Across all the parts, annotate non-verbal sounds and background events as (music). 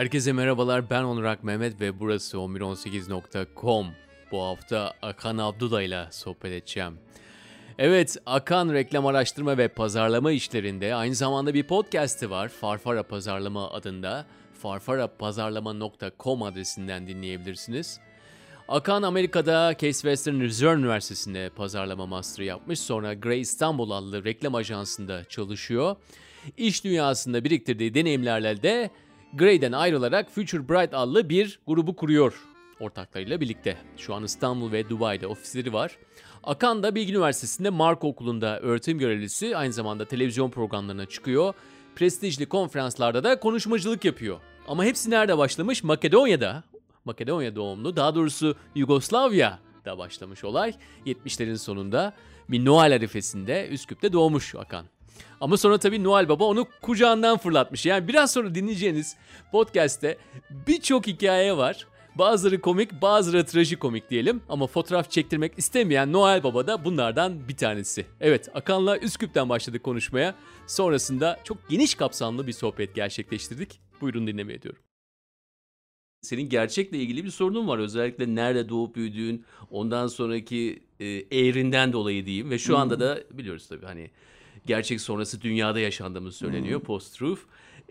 Herkese merhabalar ben Onurak Mehmet ve burası 1118.com. Bu hafta Akan Abdullah ile sohbet edeceğim. Evet, Akan reklam araştırma ve pazarlama işlerinde aynı zamanda bir podcast'i var. Farfara Pazarlama adında. farfarapazarlama.com adresinden dinleyebilirsiniz. Akan Amerika'da Case Western Reserve Üniversitesi'nde pazarlama master yapmış. Sonra Grey İstanbul adlı reklam ajansında çalışıyor. İş dünyasında biriktirdiği deneyimlerle de Grey'den ayrılarak Future Bright adlı bir grubu kuruyor ortaklarıyla birlikte. Şu an İstanbul ve Dubai'de ofisleri var. Akan da Bilgi Üniversitesi'nde Mark Okulu'nda öğretim görevlisi aynı zamanda televizyon programlarına çıkıyor. Prestijli konferanslarda da konuşmacılık yapıyor. Ama hepsi nerede başlamış? Makedonya'da. Makedonya doğumlu daha doğrusu Yugoslavya'da başlamış olay. 70'lerin sonunda bir Noel arifesinde Üsküp'te doğmuş Akan. Ama sonra tabii Noel Baba onu kucağından fırlatmış. Yani biraz sonra dinleyeceğiniz podcast'te birçok hikaye var. Bazıları komik, bazıları trajikomik diyelim ama fotoğraf çektirmek istemeyen Noel Baba da bunlardan bir tanesi. Evet, Akan'la Üsküp'ten başladık konuşmaya. Sonrasında çok geniş kapsamlı bir sohbet gerçekleştirdik. Buyurun dinlemeye diyorum. Senin gerçekle ilgili bir sorunun var. Özellikle nerede doğup büyüdüğün, ondan sonraki e, eğrinden dolayı diyeyim. Ve şu anda da biliyoruz tabii hani gerçek sonrası dünyada yaşandığımız söyleniyor. Post-truth.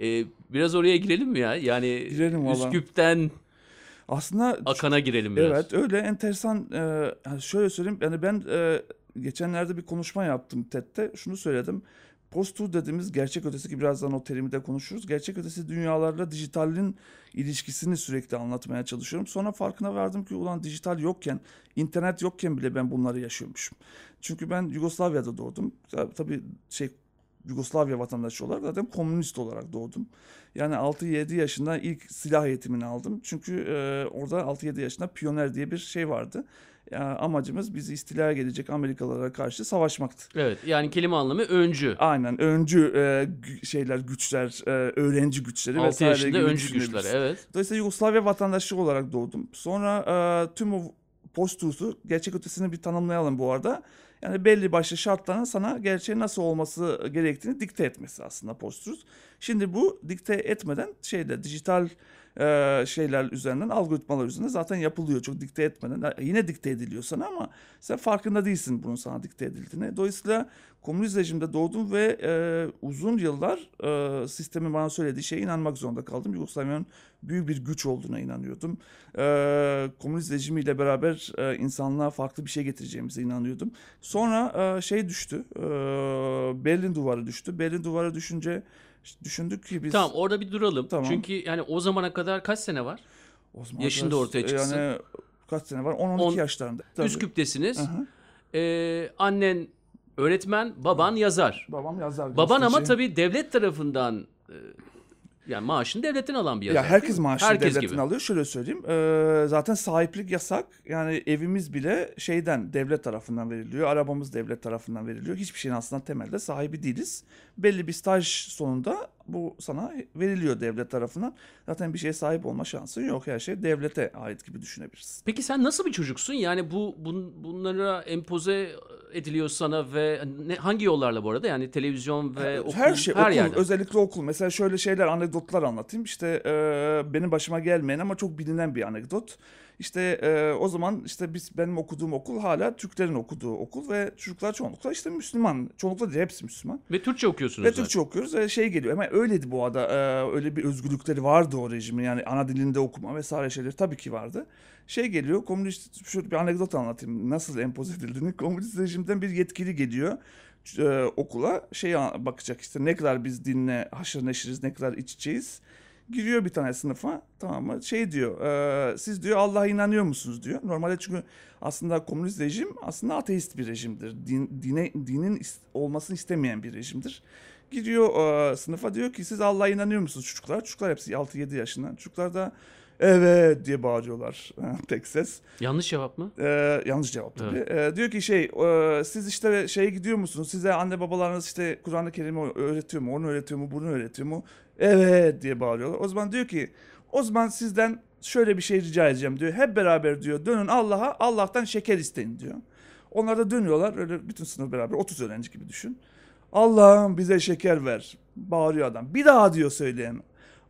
E, biraz oraya girelim mi ya? Yani Girelim valla. Üsküp'ten Aslında Akan'a girelim biraz. evet öyle enteresan e, şöyle söyleyeyim yani ben e, geçenlerde bir konuşma yaptım TED'de şunu söyledim. Post-truth dediğimiz gerçek ötesi ki birazdan o terimi de konuşuruz. Gerçek ötesi dünyalarla dijitalin ilişkisini sürekli anlatmaya çalışıyorum. Sonra farkına vardım ki ulan dijital yokken, internet yokken bile ben bunları yaşıyormuşum. Çünkü ben Yugoslavya'da doğdum. Tabii şey Yugoslavya vatandaşı olarak zaten komünist olarak doğdum. Yani 6-7 yaşında ilk silah eğitimini aldım. Çünkü e, orada 6-7 yaşında piyoner diye bir şey vardı. Yani amacımız bizi istilaya gelecek Amerikalılara karşı savaşmaktı. Evet yani kelime anlamı öncü. Aynen öncü e, gü- şeyler güçler, e, öğrenci güçleri 6 vesaire yaşında öncü güçler evet. Dolayısıyla Yugoslavya vatandaşı olarak doğdum. Sonra e, tüm o post-truth'u gerçek ötesini bir tanımlayalım bu arada. Yani belli başlı şartların sana gerçeğin nasıl olması gerektiğini dikte etmesi aslında post-truth. Şimdi bu dikte etmeden şeyde dijital e, şeyler üzerinden algoritmalar üzerinden zaten yapılıyor. Çok dikte etmeden Ha, yine dikte ediliyor sana ama sen farkında değilsin bunun sana dikte edildiğini. Dolayısıyla komünist rejimde doğdum ve e, uzun yıllar e, sistemin bana söylediği şeye inanmak zorunda kaldım. Yugoslavya'nın büyük bir güç olduğuna inanıyordum. E, komünist rejimiyle beraber e, insanlığa farklı bir şey getireceğimize inanıyordum. Sonra e, şey düştü. E, Berlin duvarı düştü. Berlin duvarı düşünce düşündük ki biz Tamam orada bir duralım. Tamam. Çünkü yani o zamana kadar kaç sene var? o zaman yaşında da- ortaya çıksın. Yani kaç sene var? 10-12 On- yaşlarında. Tabii. Üsküp'tesiniz. Ee, annen öğretmen, baban yazar. Babam yazar. Baban ama tabii devlet tarafından e, yani maaşını devletten alan bir yazar. Ya herkes maaşını Herkes devletten gibi. alıyor. Şöyle söyleyeyim. Ee, zaten sahiplik yasak. Yani evimiz bile şeyden devlet tarafından veriliyor. Arabamız devlet tarafından veriliyor. Hiçbir şeyin aslında temelde sahibi değiliz. Belli bir staj sonunda bu sana veriliyor devlet tarafından. Zaten bir şeye sahip olma şansın yok. Her şey devlete ait gibi düşünebilirsin. Peki sen nasıl bir çocuksun? Yani bu bun, bunlara empoze ediliyor sana ve ne, hangi yollarla bu arada? Yani televizyon ve okul, her şey her okul yerden. özellikle okul mesela şöyle şeyler anekdotlar anlatayım işte e, benim başıma gelmeyen ama çok bilinen bir anekdot işte e, o zaman işte biz benim okuduğum okul hala Türklerin okuduğu okul ve çocuklar çoğunlukla işte Müslüman çoğunlukla değil hepsi Müslüman Ve Türkçe okuyorsunuz ve zaten. Türkçe okuyoruz ve şey geliyor ama öyleydi bu arada e, öyle bir özgürlükleri vardı o rejimin yani ana dilinde okuma vesaire şeyler tabii ki vardı. Şey geliyor komünist şöyle bir anekdot anlatayım nasıl empoze edildiğini (laughs) komünist rejimden bir yetkili geliyor e, okula şey bakacak işte ne kadar biz dinle haşır neşiriz ne kadar iç içeyiz. Giriyor bir tane sınıfa tamam mı şey diyor e, siz diyor Allah'a inanıyor musunuz diyor. Normalde çünkü aslında komünist rejim aslında ateist bir rejimdir. Din, dine, dinin is- olmasını istemeyen bir rejimdir. Giriyor e, sınıfa diyor ki siz Allah'a inanıyor musunuz çocuklar? Çocuklar hepsi 6-7 yaşında. Çocuklar da evet diye bağırıyorlar (laughs) tek ses. Yanlış cevap mı? Ee, yanlış cevap tabii. Ee, diyor ki şey e, siz işte şeye gidiyor musunuz? Size anne babalarınız işte Kur'an-ı Kerim'i öğretiyor mu? Onu öğretiyor mu? Bunu öğretiyor mu? Evet diye bağırıyorlar. O zaman diyor ki o zaman sizden şöyle bir şey rica edeceğim diyor. Hep beraber diyor dönün Allah'a Allah'tan şeker isteyin diyor. Onlar da dönüyorlar öyle bütün sınıf beraber 30 öğrenci gibi düşün. Allah'ım bize şeker ver. Bağırıyor adam. Bir daha diyor söyleyen.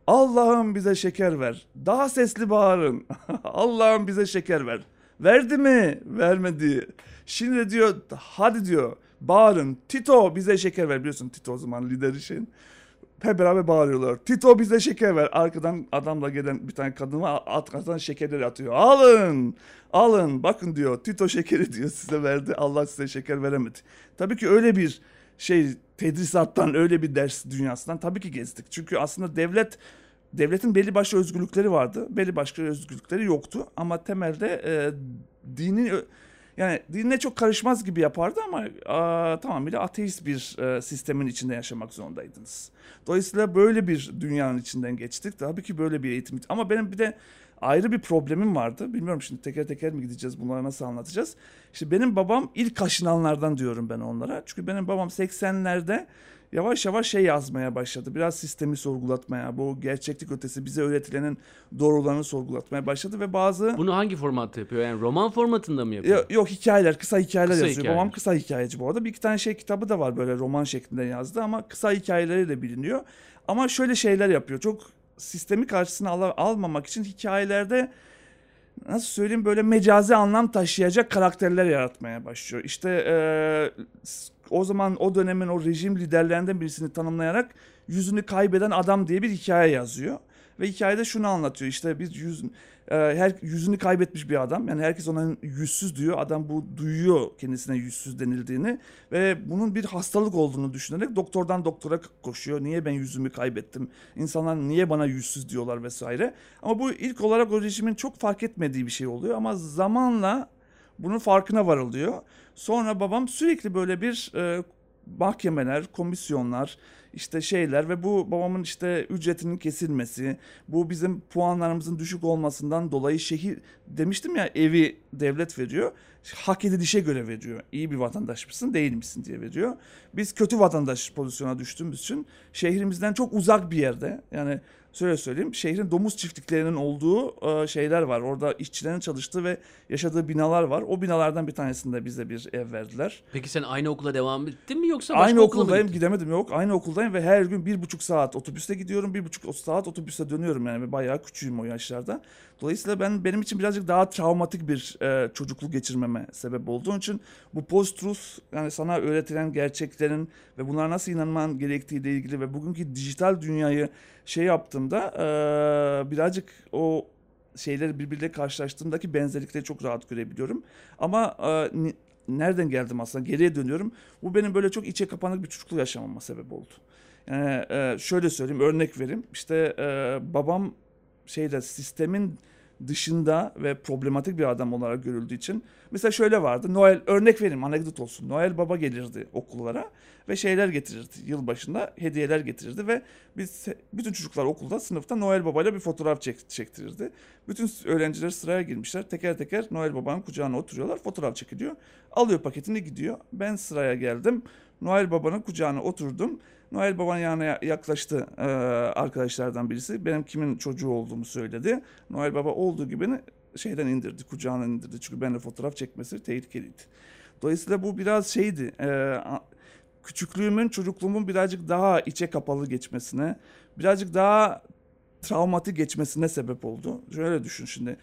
Allah'ım bize şeker ver. Daha sesli bağırın. (laughs) Allah'ım bize şeker ver. Verdi mi? Vermedi. Şimdi diyor hadi diyor bağırın. Tito bize şeker ver. Biliyorsun Tito o zaman lideri şeyin. Hep beraber bağırıyorlar. Tito bize şeker ver. Arkadan adamla gelen bir tane kadın var. Arkadan şekerleri atıyor. Alın. Alın. Bakın diyor. Tito şekeri diyor size verdi. Allah size şeker veremedi. Tabii ki öyle bir şey tedrisattan öyle bir ders dünyasından tabii ki gezdik. Çünkü aslında devlet devletin belli başlı özgürlükleri vardı. Belli başlı özgürlükleri yoktu. Ama temelde e, dinin yani dinle çok karışmaz gibi yapardı ama a, tamamıyla ateist bir e, sistemin içinde yaşamak zorundaydınız. Dolayısıyla böyle bir dünyanın içinden geçtik. Tabii ki böyle bir eğitim. Ama benim bir de ayrı bir problemim vardı. Bilmiyorum şimdi teker teker mi gideceğiz bunları nasıl anlatacağız. İşte benim babam ilk kaşınanlardan diyorum ben onlara. Çünkü benim babam 80'lerde yavaş yavaş şey yazmaya başladı. Biraz sistemi sorgulatmaya, bu gerçeklik ötesi bize öğretilenin doğrularını sorgulatmaya başladı ve bazı... Bunu hangi formatta yapıyor? Yani roman formatında mı yapıyor? Yok, yok hikayeler, kısa hikayeler Kısa yazıyor. hikayeler. Babam kısa hikayeci bu arada. Bir iki tane şey kitabı da var böyle roman şeklinde yazdı ama kısa hikayeleri de biliniyor. Ama şöyle şeyler yapıyor. Çok sistemi karşısına al- almamak için hikayelerde nasıl söyleyeyim böyle mecazi anlam taşıyacak karakterler yaratmaya başlıyor. İşte s- o zaman o dönemin o rejim liderlerinden birisini tanımlayarak yüzünü kaybeden adam diye bir hikaye yazıyor. Ve hikayede şunu anlatıyor işte biz yüz, e, her yüzünü kaybetmiş bir adam. Yani herkes ona yüzsüz diyor adam bu duyuyor kendisine yüzsüz denildiğini. Ve bunun bir hastalık olduğunu düşünerek doktordan doktora koşuyor. Niye ben yüzümü kaybettim? İnsanlar niye bana yüzsüz diyorlar vesaire. Ama bu ilk olarak o rejimin çok fark etmediği bir şey oluyor. Ama zamanla bunun farkına varılıyor sonra babam sürekli böyle bir e, mahkemeler komisyonlar işte şeyler ve bu babamın işte ücretinin kesilmesi, bu bizim puanlarımızın düşük olmasından dolayı şehir demiştim ya evi devlet veriyor. Hak edilişe göre veriyor. İyi bir vatandaş mısın değil misin diye veriyor. Biz kötü vatandaş pozisyona düştüğümüz için şehrimizden çok uzak bir yerde yani şöyle söyleyeyim şehrin domuz çiftliklerinin olduğu e, şeyler var. Orada işçilerin çalıştığı ve yaşadığı binalar var. O binalardan bir tanesinde bize bir ev verdiler. Peki sen aynı okula devam ettin mi yoksa başka Aynı okula mı okuldayım gittin? gidemedim yok. Aynı okuldayım ve her gün bir buçuk saat otobüste gidiyorum. Bir buçuk saat otobüste dönüyorum yani bayağı küçüğüm o yaşlarda. Dolayısıyla ben benim için birazcık daha travmatik bir e, çocukluk geçirmeme sebep olduğu için bu post-truth yani sana öğretilen gerçeklerin ve bunlara nasıl inanman gerektiğiyle ilgili ve bugünkü dijital dünyayı şey yaptığımda e, birazcık o şeyleri birbiriyle karşılaştığımdaki benzerlikleri çok rahat görebiliyorum. Ama e, nereden geldim aslında geriye dönüyorum. Bu benim böyle çok içe kapanık bir çocukluk yaşamama sebep oldu. Yani e, şöyle söyleyeyim örnek vereyim. İşte e, babam şeyde sistemin dışında ve problematik bir adam olarak görüldüğü için mesela şöyle vardı. Noel örnek vereyim anekdot olsun. Noel baba gelirdi okullara ve şeyler getirirdi. Yılbaşında hediyeler getirirdi ve biz bütün çocuklar okulda sınıfta Noel babayla bir fotoğraf çek, çektirirdi. Bütün öğrenciler sıraya girmişler. Teker teker Noel babanın kucağına oturuyorlar. Fotoğraf çekiliyor. Alıyor paketini gidiyor. Ben sıraya geldim. Noel babanın kucağına oturdum. Noel babanın yanına ya- yaklaştı e, arkadaşlardan birisi. Benim kimin çocuğu olduğumu söyledi. Noel baba olduğu gibi şeyden indirdi, kucağına indirdi. Çünkü benimle fotoğraf çekmesi tehlikeliydi. Dolayısıyla bu biraz şeydi. e, küçüklüğümün, çocukluğumun birazcık daha içe kapalı geçmesine, birazcık daha travmatik geçmesine sebep oldu. Şöyle düşün şimdi.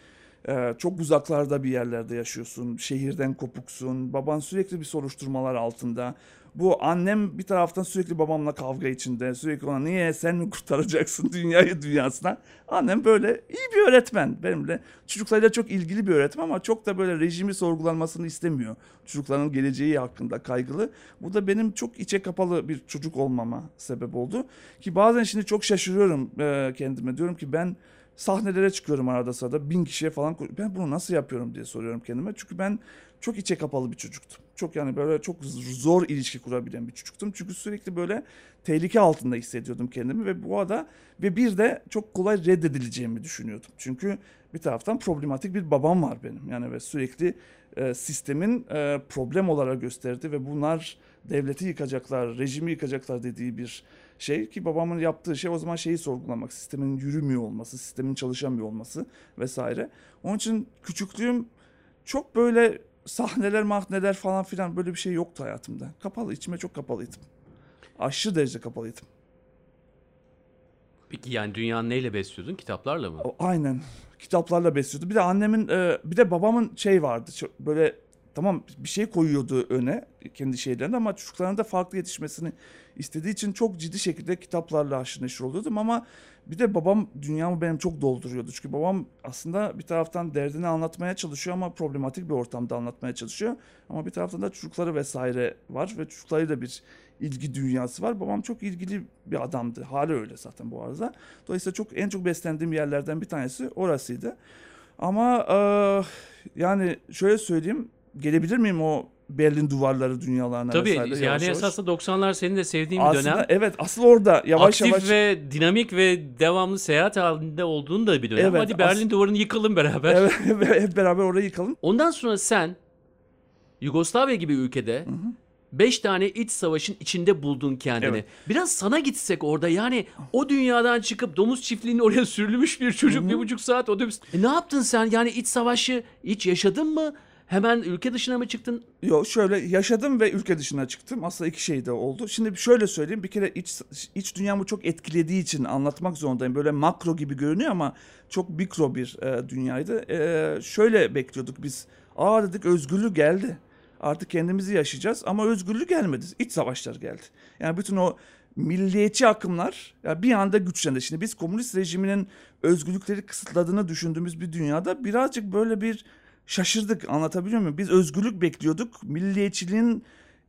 Ee, çok uzaklarda bir yerlerde yaşıyorsun. Şehirden kopuksun. Baban sürekli bir soruşturmalar altında. Bu annem bir taraftan sürekli babamla kavga içinde. Sürekli ona niye sen mi kurtaracaksın (laughs) dünyayı dünyasına. Annem böyle iyi bir öğretmen. Benimle çocuklarıyla çok ilgili bir öğretmen ama çok da böyle rejimi sorgulanmasını istemiyor. Çocukların geleceği hakkında kaygılı. Bu da benim çok içe kapalı bir çocuk olmama sebep oldu. Ki bazen şimdi çok şaşırıyorum e, kendime. Diyorum ki ben sahnelere çıkıyorum arada sırada bin kişiye falan ben bunu nasıl yapıyorum diye soruyorum kendime. Çünkü ben çok içe kapalı bir çocuktum. Çok yani böyle çok zor ilişki kurabilen bir çocuktum. Çünkü sürekli böyle tehlike altında hissediyordum kendimi ve bu arada ve bir de çok kolay reddedileceğimi düşünüyordum. Çünkü bir taraftan problematik bir babam var benim. Yani ve sürekli e, sistemin e, problem olarak gösterdi ve bunlar devleti yıkacaklar, rejimi yıkacaklar dediği bir şey ki babamın yaptığı şey o zaman şeyi sorgulamak, sistemin yürümüyor olması, sistemin çalışamıyor olması vesaire. Onun için küçüklüğüm çok böyle sahneler, mahneler falan filan böyle bir şey yoktu hayatımda. Kapalı, içime çok kapalıydım. Aşırı derece kapalıydım. Peki yani dünyanın neyle besliyordun? Kitaplarla mı? Aynen. Kitaplarla besliyordu. Bir de annemin, e, bir de babamın şey vardı. Böyle tamam bir şey koyuyordu öne kendi şeylerinde ama çocukların da farklı yetişmesini istediği için çok ciddi şekilde kitaplarla haşır neşir oluyordum ama bir de babam dünyamı benim çok dolduruyordu. Çünkü babam aslında bir taraftan derdini anlatmaya çalışıyor ama problematik bir ortamda anlatmaya çalışıyor. Ama bir taraftan da çocukları vesaire var ve çocuklarıyla bir ilgi dünyası var. Babam çok ilgili bir adamdı. Hala öyle zaten bu arada. Dolayısıyla çok en çok beslendiğim yerlerden bir tanesi orasıydı. Ama eee, yani şöyle söyleyeyim. Gelebilir miyim o Berlin duvarları dünyalarına Tabii vesaire yani yavaş esasında 90'lar senin de sevdiğin bir Aslında dönem. evet asıl orada yavaş Aktif yavaş ve dinamik ve devamlı seyahat halinde olduğun da bir dönem. Evet, Hadi Berlin as- duvarını yıkalım beraber. evet, (laughs) hep beraber orayı yıkalım. Ondan sonra sen Yugoslavya gibi ülkede 5 tane iç savaşın içinde buldun kendini. Evet. Biraz sana gitsek orada yani o dünyadan çıkıp domuz çiftliğinin oraya sürülmüş bir çocuk bir buçuk saat otobüs. E ne yaptın sen yani iç savaşı hiç yaşadın mı? Hemen ülke dışına mı çıktın? Yok şöyle yaşadım ve ülke dışına çıktım. Aslında iki şey de oldu. Şimdi şöyle söyleyeyim. Bir kere iç, iç dünyamı çok etkilediği için anlatmak zorundayım. Böyle makro gibi görünüyor ama çok mikro bir e, dünyaydı. E, şöyle bekliyorduk biz. Aa dedik özgürlük geldi. Artık kendimizi yaşayacağız ama özgürlük gelmedi. İç savaşlar geldi. Yani bütün o milliyetçi akımlar ya bir anda güçlendi. Şimdi biz komünist rejiminin özgürlükleri kısıtladığını düşündüğümüz bir dünyada birazcık böyle bir şaşırdık anlatabiliyor muyum? Biz özgürlük bekliyorduk. Milliyetçiliğin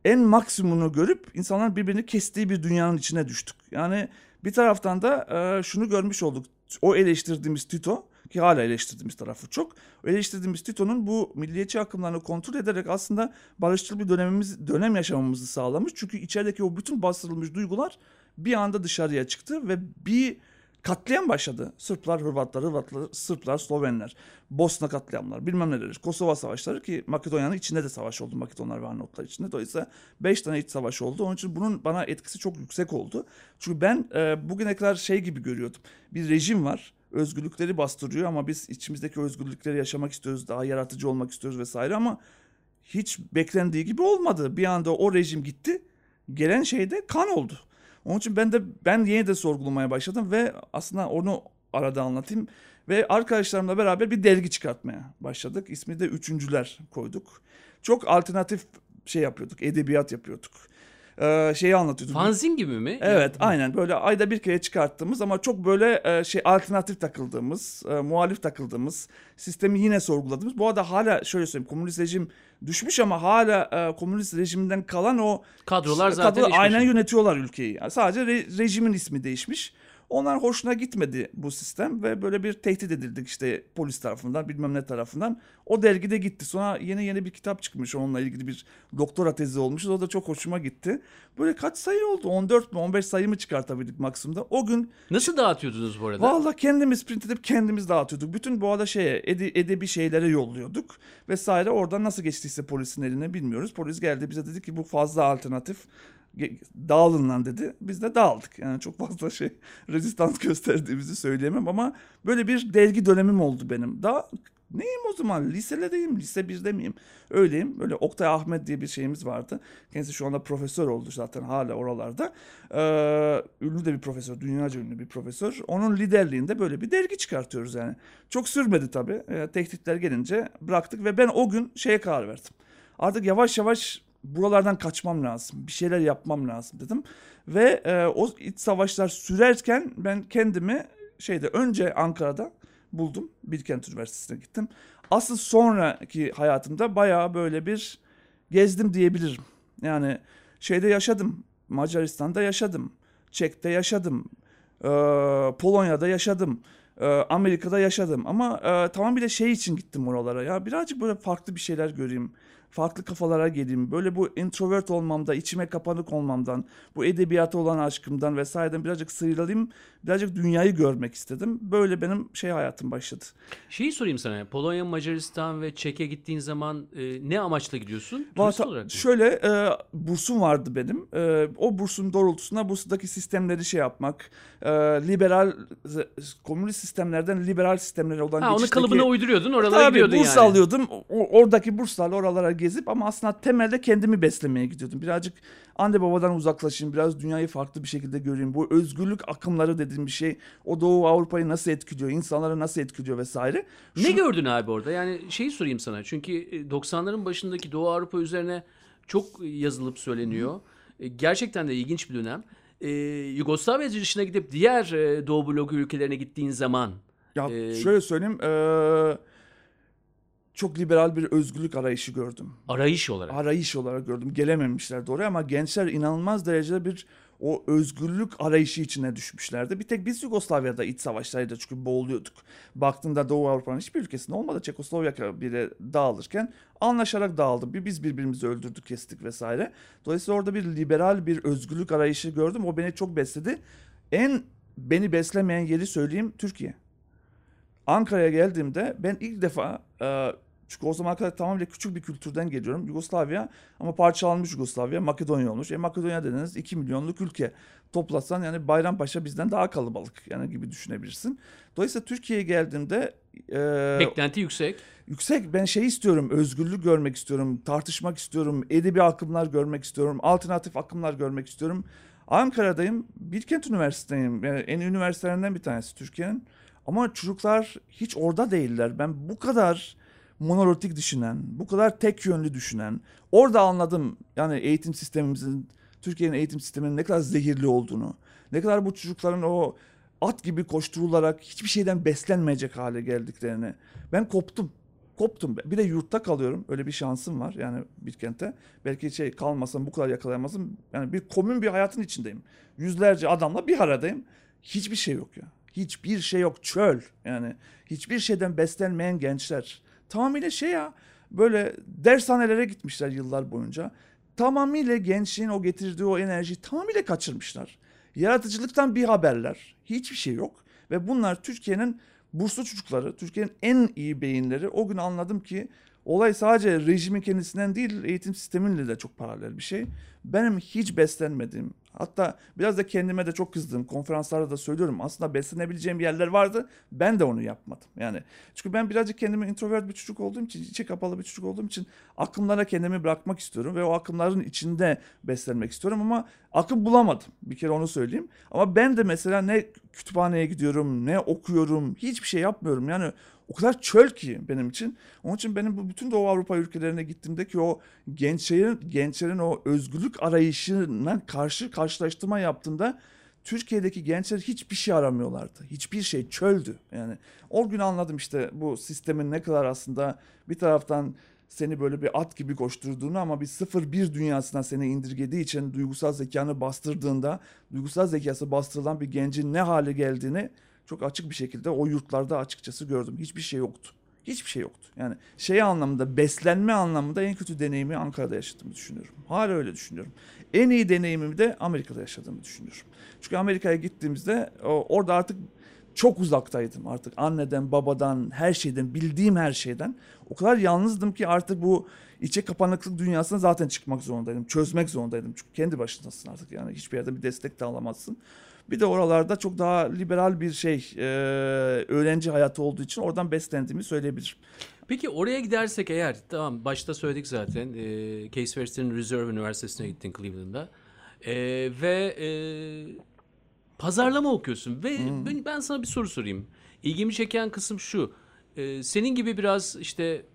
en maksimumunu görüp insanlar birbirini kestiği bir dünyanın içine düştük. Yani bir taraftan da e, şunu görmüş olduk. O eleştirdiğimiz Tito ki hala eleştirdiğimiz tarafı çok. Eleştirdiğimiz Tito'nun bu milliyetçi akımlarını kontrol ederek aslında barışçıl bir dönemimiz dönem yaşamamızı sağlamış. Çünkü içerideki o bütün bastırılmış duygular bir anda dışarıya çıktı ve bir katliam başladı. Sırplar, Hırvatlar, Hırvatlar, Sırplar, Slovenler, Bosna katliamlar, bilmem neler. Kosova savaşları ki Makedonya'nın içinde de savaş oldu. Makedonlar ve Arnavutlar içinde. Dolayısıyla 5 tane iç savaş oldu. Onun için bunun bana etkisi çok yüksek oldu. Çünkü ben e, bugüne kadar şey gibi görüyordum. Bir rejim var. Özgürlükleri bastırıyor ama biz içimizdeki özgürlükleri yaşamak istiyoruz. Daha yaratıcı olmak istiyoruz vesaire ama hiç beklendiği gibi olmadı. Bir anda o rejim gitti. Gelen şey de kan oldu. Onun için ben de ben yine de sorgulamaya başladım ve aslında onu arada anlatayım. Ve arkadaşlarımla beraber bir dergi çıkartmaya başladık. İsmi de Üçüncüler koyduk. Çok alternatif şey yapıyorduk, edebiyat yapıyorduk. Ee, şeyi anlatıyorduk. Fanzin gibi mi? Evet aynen böyle ayda bir kere çıkarttığımız ama çok böyle e, şey alternatif takıldığımız, e, muhalif takıldığımız, sistemi yine sorguladığımız. Bu arada hala şöyle söyleyeyim komünist rejim düşmüş ama hala e, komünist rejiminden kalan o Kadrolar zaten kadrolar aynen yönetiyorlar ülkeyi. Yani sadece re- rejimin ismi değişmiş. Onlar hoşuna gitmedi bu sistem ve böyle bir tehdit edildik işte polis tarafından bilmem ne tarafından. O dergide gitti. Sonra yeni yeni bir kitap çıkmış onunla ilgili bir doktora tezi olmuş. O da çok hoşuma gitti. Böyle kaç sayı oldu? 14 mi 15 sayı mı çıkartabildik maksimumda? O gün Nasıl dağıtıyordunuz bu arada? Valla kendimiz print edip kendimiz dağıtıyorduk. Bütün bu arada şeye ede- edebi şeylere yolluyorduk vesaire. Oradan nasıl geçtiyse polisin eline bilmiyoruz. Polis geldi bize dedi ki bu fazla alternatif. Dağılın lan dedi. Biz de dağıldık. Yani çok fazla şey (laughs) rezistans gösterdiğimizi söyleyemem ama böyle bir dergi dönemim oldu benim. Daha neyim o zaman? Liseledeyim. Lise 1'de miyim? Öyleyim. Böyle Oktay Ahmet diye bir şeyimiz vardı. Kendisi şu anda profesör oldu zaten hala oralarda. Ee, ünlü de bir profesör. Dünyaca ünlü bir profesör. Onun liderliğinde böyle bir dergi çıkartıyoruz yani. Çok sürmedi tabii. Ee, tehditler gelince bıraktık ve ben o gün şeye karar verdim. Artık yavaş yavaş buralardan kaçmam lazım. Bir şeyler yapmam lazım dedim. Ve e, o iç savaşlar sürerken ben kendimi şeyde önce Ankara'da buldum. Bilkent Üniversitesi'ne gittim. Asıl sonraki hayatımda bayağı böyle bir gezdim diyebilirim. Yani şeyde yaşadım. Macaristan'da yaşadım. Çek'te yaşadım. Ee, Polonya'da yaşadım. Ee, Amerika'da yaşadım. Ama e, tamamıyla şey için gittim oralara. Ya birazcık böyle farklı bir şeyler göreyim. Farklı kafalara geleyim. Böyle bu introvert olmamda, içime kapanık olmamdan, bu edebiyata olan aşkımdan vesaireden birazcık sıyrılayım. Birazcık dünyayı görmek istedim. Böyle benim şey hayatım başladı. Şeyi sorayım sana. Polonya, Macaristan ve Çek'e gittiğin zaman e, ne amaçla gidiyorsun? Turist ta- olarak şöyle e, bursum vardı benim. E, o bursun doğrultusunda bursudaki sistemleri şey yapmak, e, liberal komünist sistemlerden liberal sistemlere olan Ha, onu geçişteki... kalıbına uyduruyordun oralara Tabii gidiyordun burs yani. alıyordum. O- oradaki burslarla oralara gezip ama aslında temelde kendimi beslemeye gidiyordum. Birazcık anne babadan uzaklaşayım, biraz dünyayı farklı bir şekilde göreyim. Bu özgürlük akımları dediğim bir şey o Doğu Avrupa'yı nasıl etkiliyor, insanları nasıl etkiliyor vesaire. Ne Şu- gördün abi orada? Yani şeyi sorayım sana. Çünkü e, 90'ların başındaki Doğu Avrupa üzerine çok yazılıp söyleniyor. E, Gerçekten de ilginç bir dönem. Ee, Yugoslavya dışına gidip diğer e, Doğu bloku ülkelerine gittiğin zaman Ya Ee, şöyle söyleyeyim, eee, çok liberal bir özgürlük arayışı gördüm. arayış olarak. arayış olarak gördüm. Gelememişlerdi oraya ama gençler inanılmaz derecede bir o özgürlük arayışı içine düşmüşlerdi. Bir tek biz Yugoslavya'da iç savaşlarda çünkü boğuluyorduk. Baktığında Doğu Avrupa'nın hiçbir ülkesinde olmadı. Çekoslovakya bile dağılırken anlaşarak dağıldı. Bir biz birbirimizi öldürdük, kestik vesaire. Dolayısıyla orada bir liberal bir özgürlük arayışı gördüm. O beni çok besledi. En beni beslemeyen yeri söyleyeyim Türkiye. Ankara'ya geldiğimde ben ilk defa e, çünkü o zaman kadar tamamıyla küçük bir kültürden geliyorum. Yugoslavya ama parçalanmış Yugoslavya, Makedonya olmuş. E Makedonya dediniz 2 milyonluk ülke. Toplasan yani Bayrampaşa bizden daha kalabalık yani gibi düşünebilirsin. Dolayısıyla Türkiye'ye geldiğimde e, Beklenti yüksek. yüksek ben şey istiyorum özgürlük görmek istiyorum tartışmak istiyorum edebi akımlar görmek istiyorum alternatif akımlar görmek istiyorum Ankara'dayım Bilkent Üniversitesi'ndeyim yani en üniversitelerinden bir tanesi Türkiye'nin ama çocuklar hiç orada değiller ben bu kadar monolitik düşünen bu kadar tek yönlü düşünen orada anladım yani eğitim sistemimizin Türkiye'nin eğitim sisteminin ne kadar zehirli olduğunu ne kadar bu çocukların o at gibi koşturularak hiçbir şeyden beslenmeyecek hale geldiklerini ben koptum. Koptum. Bir de yurtta kalıyorum. Öyle bir şansım var yani bir kente. Belki şey kalmasam bu kadar yakalayamazdım. Yani bir komün bir hayatın içindeyim. Yüzlerce adamla bir aradayım. Hiçbir şey yok ya. Hiçbir şey yok. Çöl. Yani hiçbir şeyden beslenmeyen gençler. Tamamıyla şey ya böyle dershanelere gitmişler yıllar boyunca. Tamamıyla gençliğin o getirdiği o enerjiyi tamamıyla kaçırmışlar. Yaratıcılıktan bir haberler. Hiçbir şey yok. Ve bunlar Türkiye'nin burslu çocukları, Türkiye'nin en iyi beyinleri. O gün anladım ki olay sadece rejimin kendisinden değil eğitim sisteminle de çok paralel bir şey. Benim hiç beslenmediğim hatta biraz da kendime de çok kızdığım konferanslarda da söylüyorum. Aslında beslenebileceğim yerler vardı. Ben de onu yapmadım. Yani çünkü ben birazcık kendime introvert bir çocuk olduğum için, içe kapalı bir çocuk olduğum için akımlara kendimi bırakmak istiyorum ve o akımların içinde beslenmek istiyorum ama akım bulamadım. Bir kere onu söyleyeyim. Ama ben de mesela ne kütüphaneye gidiyorum, ne okuyorum, hiçbir şey yapmıyorum. Yani o kadar çöl ki benim için. Onun için benim bu bütün Doğu Avrupa ülkelerine gittiğimdeki o gençlerin gençlerin o özgürlük arayışına karşı karşılaştırma yaptığımda Türkiye'deki gençler hiçbir şey aramıyorlardı. Hiçbir şey çöldü. Yani o gün anladım işte bu sistemin ne kadar aslında bir taraftan seni böyle bir at gibi koşturduğunu ama bir sıfır bir dünyasına seni indirgediği için duygusal zekanı bastırdığında duygusal zekası bastırılan bir gencin ne hale geldiğini çok açık bir şekilde o yurtlarda açıkçası gördüm. Hiçbir şey yoktu. Hiçbir şey yoktu. Yani şey anlamında beslenme anlamında en kötü deneyimi Ankara'da yaşadığımı düşünüyorum. Hala öyle düşünüyorum. En iyi deneyimimi de Amerika'da yaşadığımı düşünüyorum. Çünkü Amerika'ya gittiğimizde orada artık çok uzaktaydım artık anneden, babadan, her şeyden, bildiğim her şeyden. O kadar yalnızdım ki artık bu içe kapanıklık dünyasına zaten çıkmak zorundaydım. Çözmek zorundaydım. Çünkü kendi başınasın artık yani hiçbir yerde bir destek de alamazsın. Bir de oralarda çok daha liberal bir şey, e, öğrenci hayatı olduğu için oradan beslendiğimi söyleyebilirim. Peki oraya gidersek eğer tamam başta söyledik zaten e, Case Western Reserve Üniversitesi'ne gittin Cleveland'da E, ve e, pazarlama okuyorsun ve ben, ben sana bir soru sorayım. İlgimi çeken kısım şu E, senin gibi biraz işte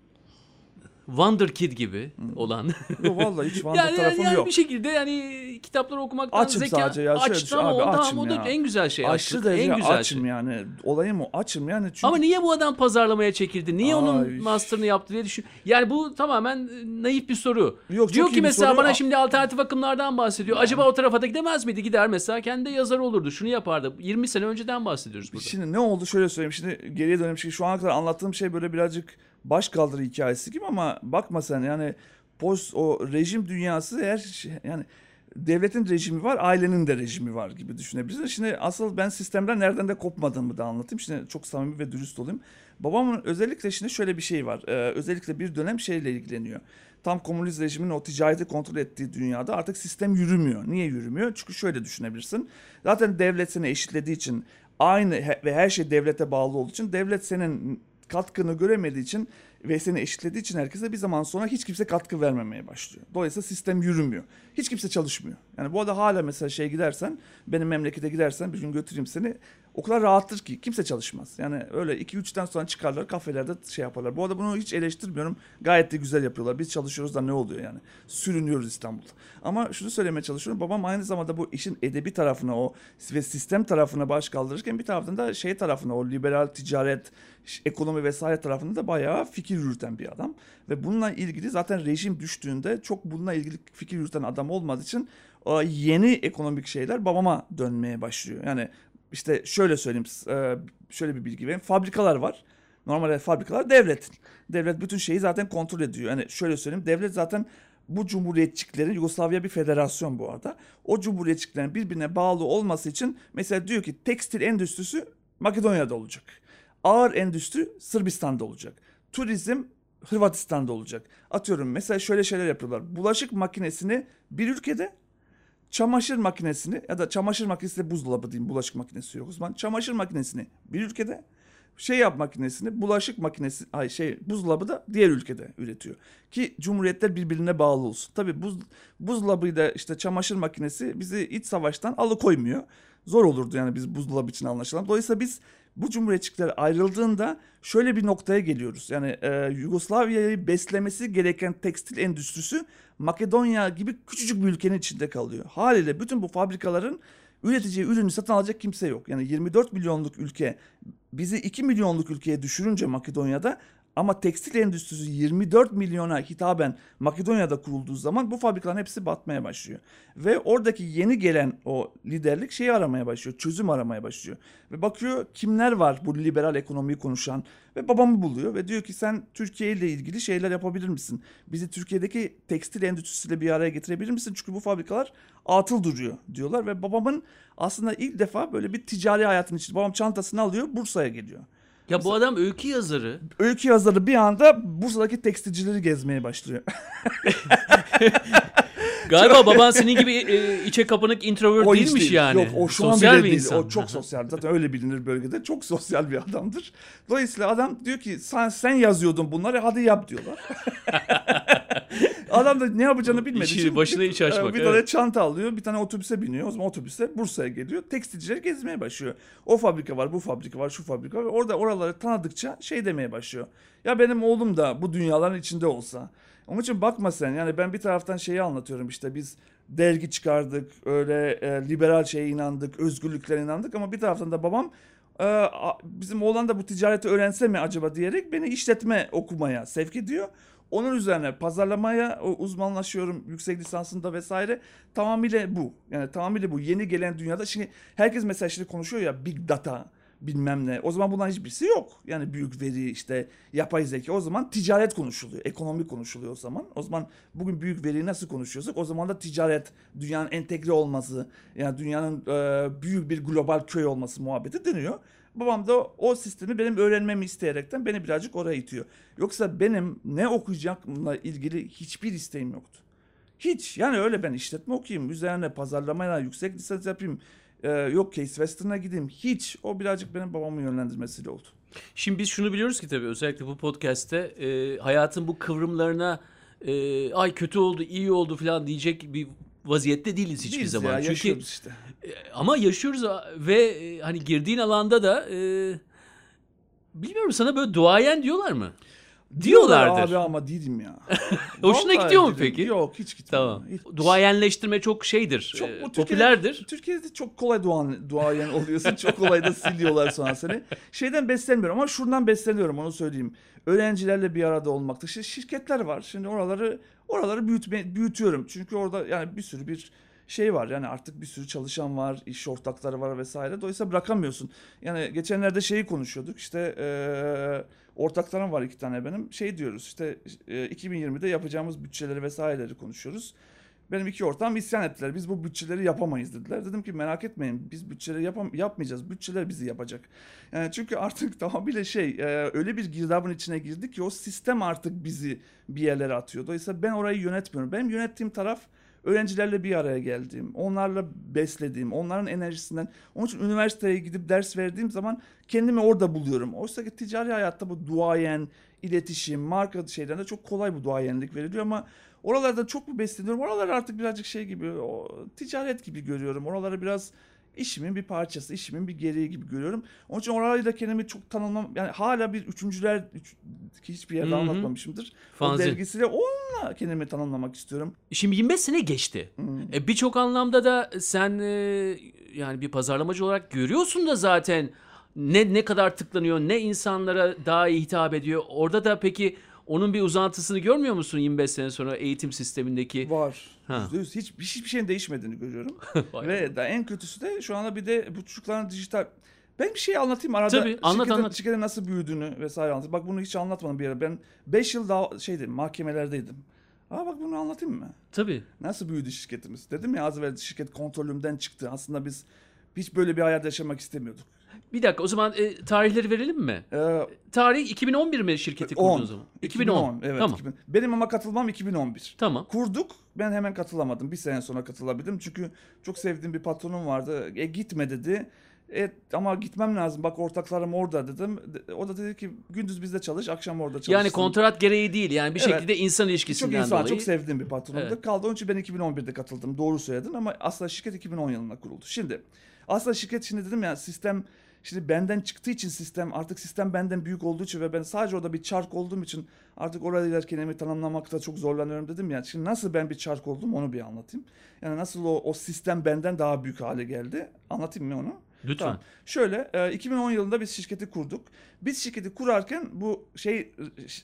Wonder Kid gibi olan Yok vallahi hiç (laughs) Van'da yani, tarafım yani yok. bir şekilde yani kitapları okumaktan Açım zeka sadece ya, şöyle aç düşün, tamam abi, o, tamam, açım o da ya. en güzel şey Aşırı açlık, derece en güzel açım şey. yani. Olayım o açım yani. Çünkü Ama niye bu adam pazarlamaya çekildi? Niye onun Ay. master'ını yaptı diye düşün. Yani bu tamamen e, naif bir soru. Yok, Diyor ki mesela soru. bana şimdi alternatif akımlardan bahsediyor. Acaba o tarafa da gidemez miydi? Gider mesela kendi yazar olurdu. Şunu yapardı. 20 sene önceden bahsediyoruz burada. Şimdi ne oldu şöyle söyleyeyim. Şimdi geriye döneyim. Şimdi şu ana kadar anlattığım şey böyle birazcık baş kaldırı hikayesi gibi ama bakma sen yani post o rejim dünyası eğer şey- yani devletin rejimi var, ailenin de rejimi var gibi düşünebilirsin. Şimdi asıl ben sistemden nereden de kopmadığımı da anlatayım. Şimdi çok samimi ve dürüst olayım. Babamın özellikle şimdi şöyle bir şey var. Ee, özellikle bir dönem şeyle ilgileniyor. Tam komünist rejimin o ticareti kontrol ettiği dünyada artık sistem yürümüyor. Niye yürümüyor? Çünkü şöyle düşünebilirsin. Zaten devlet seni eşitlediği için aynı ve her şey devlete bağlı olduğu için devlet senin katkını göremediği için ve seni eşitlediği için herkese bir zaman sonra hiç kimse katkı vermemeye başlıyor. Dolayısıyla sistem yürümüyor. Hiç kimse çalışmıyor. Yani bu arada hala mesela şey gidersen, benim memlekete gidersen bir gün götüreyim seni. O kadar rahattır ki kimse çalışmaz. Yani öyle 2-3'ten sonra çıkarlar kafelerde şey yaparlar. Bu arada bunu hiç eleştirmiyorum. Gayet de güzel yapıyorlar. Biz çalışıyoruz da ne oluyor yani? Sürünüyoruz İstanbul'da. Ama şunu söylemeye çalışıyorum. Babam aynı zamanda bu işin edebi tarafına o ve sistem tarafına baş kaldırırken bir taraftan da şey tarafına o liberal ticaret, ekonomi vesaire tarafında da bayağı fikir yürüten bir adam. Ve bununla ilgili zaten rejim düştüğünde çok bununla ilgili fikir yürüten adam olmadığı için yeni ekonomik şeyler babama dönmeye başlıyor. Yani işte şöyle söyleyeyim, şöyle bir bilgi vereyim. Fabrikalar var. Normalde fabrikalar devletin. Devlet bütün şeyi zaten kontrol ediyor. Yani şöyle söyleyeyim, devlet zaten bu cumhuriyetçiklerin, Yugoslavya bir federasyon bu arada. O cumhuriyetçiklerin birbirine bağlı olması için mesela diyor ki tekstil endüstrisi Makedonya'da olacak. Ağır endüstri Sırbistan'da olacak. Turizm Hırvatistan'da olacak. Atıyorum mesela şöyle şeyler yapıyorlar. Bulaşık makinesini bir ülkede çamaşır makinesini ya da çamaşır makinesi de buzdolabı diyeyim bulaşık makinesi yok o zaman. Çamaşır makinesini bir ülkede şey yap makinesini bulaşık makinesi ay şey buzdolabı da diğer ülkede üretiyor. Ki cumhuriyetler birbirine bağlı olsun. Tabi buz, buzdolabı da işte çamaşır makinesi bizi iç savaştan alıkoymuyor. Zor olurdu yani biz buzdolabı için anlaşılan. Dolayısıyla biz bu cumhuriyetçikler ayrıldığında şöyle bir noktaya geliyoruz. Yani e, Yugoslavya'yı beslemesi gereken tekstil endüstrisi Makedonya gibi küçücük bir ülkenin içinde kalıyor. Haliyle bütün bu fabrikaların üreteceği ürünü satın alacak kimse yok. Yani 24 milyonluk ülke bizi 2 milyonluk ülkeye düşürünce Makedonya'da ama tekstil endüstrisi 24 milyona hitaben Makedonya'da kurulduğu zaman bu fabrikaların hepsi batmaya başlıyor. Ve oradaki yeni gelen o liderlik şeyi aramaya başlıyor, çözüm aramaya başlıyor. Ve bakıyor kimler var bu liberal ekonomiyi konuşan ve babamı buluyor ve diyor ki sen Türkiye ile ilgili şeyler yapabilir misin? Bizi Türkiye'deki tekstil endüstrisiyle bir araya getirebilir misin? Çünkü bu fabrikalar atıl duruyor diyorlar ve babamın aslında ilk defa böyle bir ticari hayatın içinde babam çantasını alıyor Bursa'ya geliyor. Ya bu adam öykü yazarı. Öykü yazarı bir anda Bursa'daki tekstilcileri gezmeye başlıyor. (laughs) Galiba baban senin gibi e, içe kapanık introvert O değilmiş değil. yani. Yok o şu Sosyal an bir bile değil. insan. O çok (laughs) sosyal. Zaten öyle bilinir bölgede. Çok sosyal bir adamdır. Dolayısıyla adam diyor ki sen, sen yazıyordun bunları hadi yap diyorlar. (laughs) (laughs) adam da ne yapacağını bilmediği İşi- başına iş açmak, bir evet. tane çanta alıyor. Bir tane otobüse biniyor. O zaman otobüse Bursa'ya geliyor. Tekstilciler gezmeye başlıyor. O fabrika var, bu fabrika var, şu fabrika var. Orada oraları tanıdıkça şey demeye başlıyor. Ya benim oğlum da bu dünyaların içinde olsa. Onun için bakma sen yani ben bir taraftan şeyi anlatıyorum işte biz dergi çıkardık öyle e, liberal şeye inandık özgürlüklere inandık ama bir taraftan da babam e, bizim oğlan da bu ticareti öğrense mi acaba diyerek beni işletme okumaya sevk ediyor. Onun üzerine pazarlamaya uzmanlaşıyorum yüksek lisansında vesaire. Tamamıyla bu. Yani tamamıyla bu. Yeni gelen dünyada şimdi herkes mesela şimdi konuşuyor ya big data bilmem ne. O zaman bundan hiçbirisi yok. Yani büyük veri işte yapay zeka. O zaman ticaret konuşuluyor. Ekonomi konuşuluyor o zaman. O zaman bugün büyük veriyi nasıl konuşuyorsak o zaman da ticaret, dünyanın entegre olması, yani dünyanın e, büyük bir global köy olması muhabbeti deniyor. Babam da o sistemi benim öğrenmemi isteyerekten beni birazcık oraya itiyor. Yoksa benim ne okuyacakla ilgili hiçbir isteğim yoktu. Hiç. Yani öyle ben işletme okuyayım. Üzerine pazarlamayla yüksek lisans yapayım. Ee, yok Case Western'a gideyim. Hiç. O birazcık benim babamın yönlendirmesiyle oldu. Şimdi biz şunu biliyoruz ki tabii özellikle bu podcast'te e, hayatın bu kıvrımlarına e, ay kötü oldu, iyi oldu falan diyecek bir vaziyette değiliz hiçbir Değiliz zaman. Ya, Çünkü işte. e, ama yaşıyoruz ve e, hani girdiğin alanda da e, bilmiyorum sana böyle duayen diyorlar mı? Diyorlardır. Abi ama değilim ya. (laughs) Hoşuna Vallahi gidiyor mu peki? Yok hiç gitmiyor. Tamam. Hiç. Duayenleştirme çok şeydir. Çok, e, Türkiye'de- popülerdir. Türkiye'de çok kolay duan, duayen oluyorsun. çok kolay da siliyorlar sonra seni. Şeyden beslenmiyorum ama şuradan besleniyorum onu söyleyeyim. Öğrencilerle bir arada olmakta. İşte şirketler var. Şimdi oraları oraları büyütme, büyütüyorum. Çünkü orada yani bir sürü bir şey var. Yani artık bir sürü çalışan var, iş ortakları var vesaire. Dolayısıyla bırakamıyorsun. Yani geçenlerde şeyi konuşuyorduk. İşte eee ortaklarım var iki tane benim. Şey diyoruz işte e, 2020'de yapacağımız bütçeleri vesaireleri konuşuyoruz. Benim iki ortağım isyan ettiler. Biz bu bütçeleri yapamayız dediler. Dedim ki merak etmeyin biz bütçeleri yapam yapmayacağız. Bütçeler bizi yapacak. Yani çünkü artık (laughs) tamamıyla şey e, öyle bir girdabın içine girdik ki o sistem artık bizi bir yerlere atıyor. Dolayısıyla ben orayı yönetmiyorum. Benim yönettiğim taraf öğrencilerle bir araya geldiğim, onlarla beslediğim, onların enerjisinden. Onun için üniversiteye gidip ders verdiğim zaman kendimi orada buluyorum. Oysa ki ticari hayatta bu duayen, iletişim, marka şeylerinde çok kolay bu duayenlik veriliyor ama oralarda çok mu besleniyorum? Oraları artık birazcık şey gibi, o, ticaret gibi görüyorum. Oraları biraz işimin bir parçası, işimin bir gereği gibi görüyorum. Onun için orayı da kendimi çok tanımlam yani hala bir üçüncüler üç, hiçbir yerde Hı hı. anlatmamışımdır. O Fanzin. dergisiyle onunla kendimi tanımlamak istiyorum. Şimdi 25 sene geçti. Hmm. E, Birçok anlamda da sen e, yani bir pazarlamacı olarak görüyorsun da zaten ne ne kadar tıklanıyor, ne insanlara daha iyi hitap ediyor. Orada da peki onun bir uzantısını görmüyor musun 25 sene sonra eğitim sistemindeki? Var. Ha. Yüzde yüz. Hiç, hiçbir şeyin değişmediğini görüyorum. (laughs) Ve da en kötüsü de şu anda bir de bu çocukların dijital... Ben bir şey anlatayım arada. Tabii, anlat, şirketin, anlat. Şirketin nasıl büyüdüğünü vesaire anlatayım. Bak bunu hiç anlatmadım bir yere. Ben 5 yıl daha şeydim mahkemelerdeydim. Aa bak bunu anlatayım mı? Tabii. Nasıl büyüdü şirketimiz? Dedim ya az evvel şirket kontrolümden çıktı. Aslında biz hiç böyle bir hayat yaşamak istemiyorduk. Bir dakika o zaman e, tarihleri verelim mi? Ee, Tarih 2011 mi şirketi 10. kurduğun zaman? 2010. evet. Tamam. 2000. Benim ama katılmam 2011. Tamam. Kurduk. Ben hemen katılamadım. Bir sene sonra katılabildim. Çünkü çok sevdiğim bir patronum vardı. E gitme dedi. E, ama gitmem lazım. Bak ortaklarım orada dedim. De- O da dedi ki gündüz bizde çalış, akşam orada çalış. Yani kontrat gereği değil yani bir Evet. şekilde insan çok ilişkisinden insan, dolayı. çok sevdiğim bir patronumdu. Evet. Kaldı onun için ben 2011'de katıldım. Doğru söyledin ama aslında şirket 2010 yılında kuruldu. Şimdi aslında şirket şimdi dedim ya sistem şimdi benden çıktığı için sistem artık sistem benden büyük olduğu için ve ben sadece orada bir çark olduğum için artık orada kendimi tanımlamakta çok zorlanıyorum dedim ya. Şimdi nasıl ben bir çark oldum onu bir anlatayım. Yani nasıl o, o sistem benden daha büyük hale geldi. Anlatayım mı onu? Lütfen. Tamam. Şöyle e, 2010 yılında biz şirketi kurduk. Biz şirketi kurarken bu şey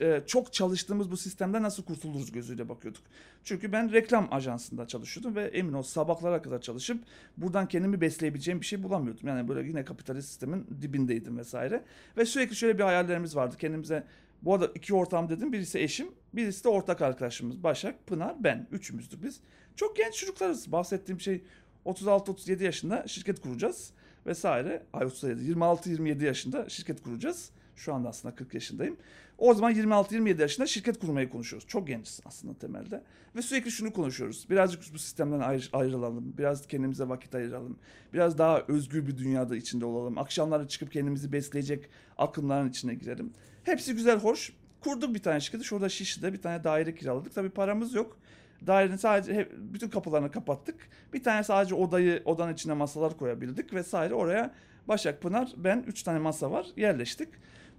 e, çok çalıştığımız bu sistemden nasıl kurtuluruz gözüyle bakıyorduk. Çünkü ben reklam ajansında çalışıyordum ve emin ol sabahlara kadar çalışıp buradan kendimi besleyebileceğim bir şey bulamıyordum. Yani böyle yine kapitalist sistemin dibindeydim vesaire. Ve sürekli şöyle bir hayallerimiz vardı kendimize. Bu arada iki ortağım dedim. Birisi eşim, birisi de ortak arkadaşımız. Başak, Pınar, ben. Üçümüzdük biz. Çok genç çocuklarız. Bahsettiğim şey 36-37 yaşında şirket kuracağız vesaire. Ay 37, 26-27 yaşında şirket kuracağız. Şu anda aslında 40 yaşındayım. O zaman 26-27 yaşında şirket kurmayı konuşuyoruz. Çok genciz aslında temelde. Ve sürekli şunu konuşuyoruz. Birazcık bu sistemden ayrı- ayrılalım. Biraz kendimize vakit ayıralım. Biraz daha özgür bir dünyada içinde olalım. Akşamları çıkıp kendimizi besleyecek akımların içine girelim. Hepsi güzel, hoş. Kurduk bir tane şirketi. Şurada Şişli'de bir tane daire kiraladık. Tabii paramız yok. Dairenin sadece hep, bütün kapılarını kapattık. Bir tane sadece odayı odanın içine masalar koyabildik vesaire. Oraya Başak Pınar ben üç tane masa var yerleştik.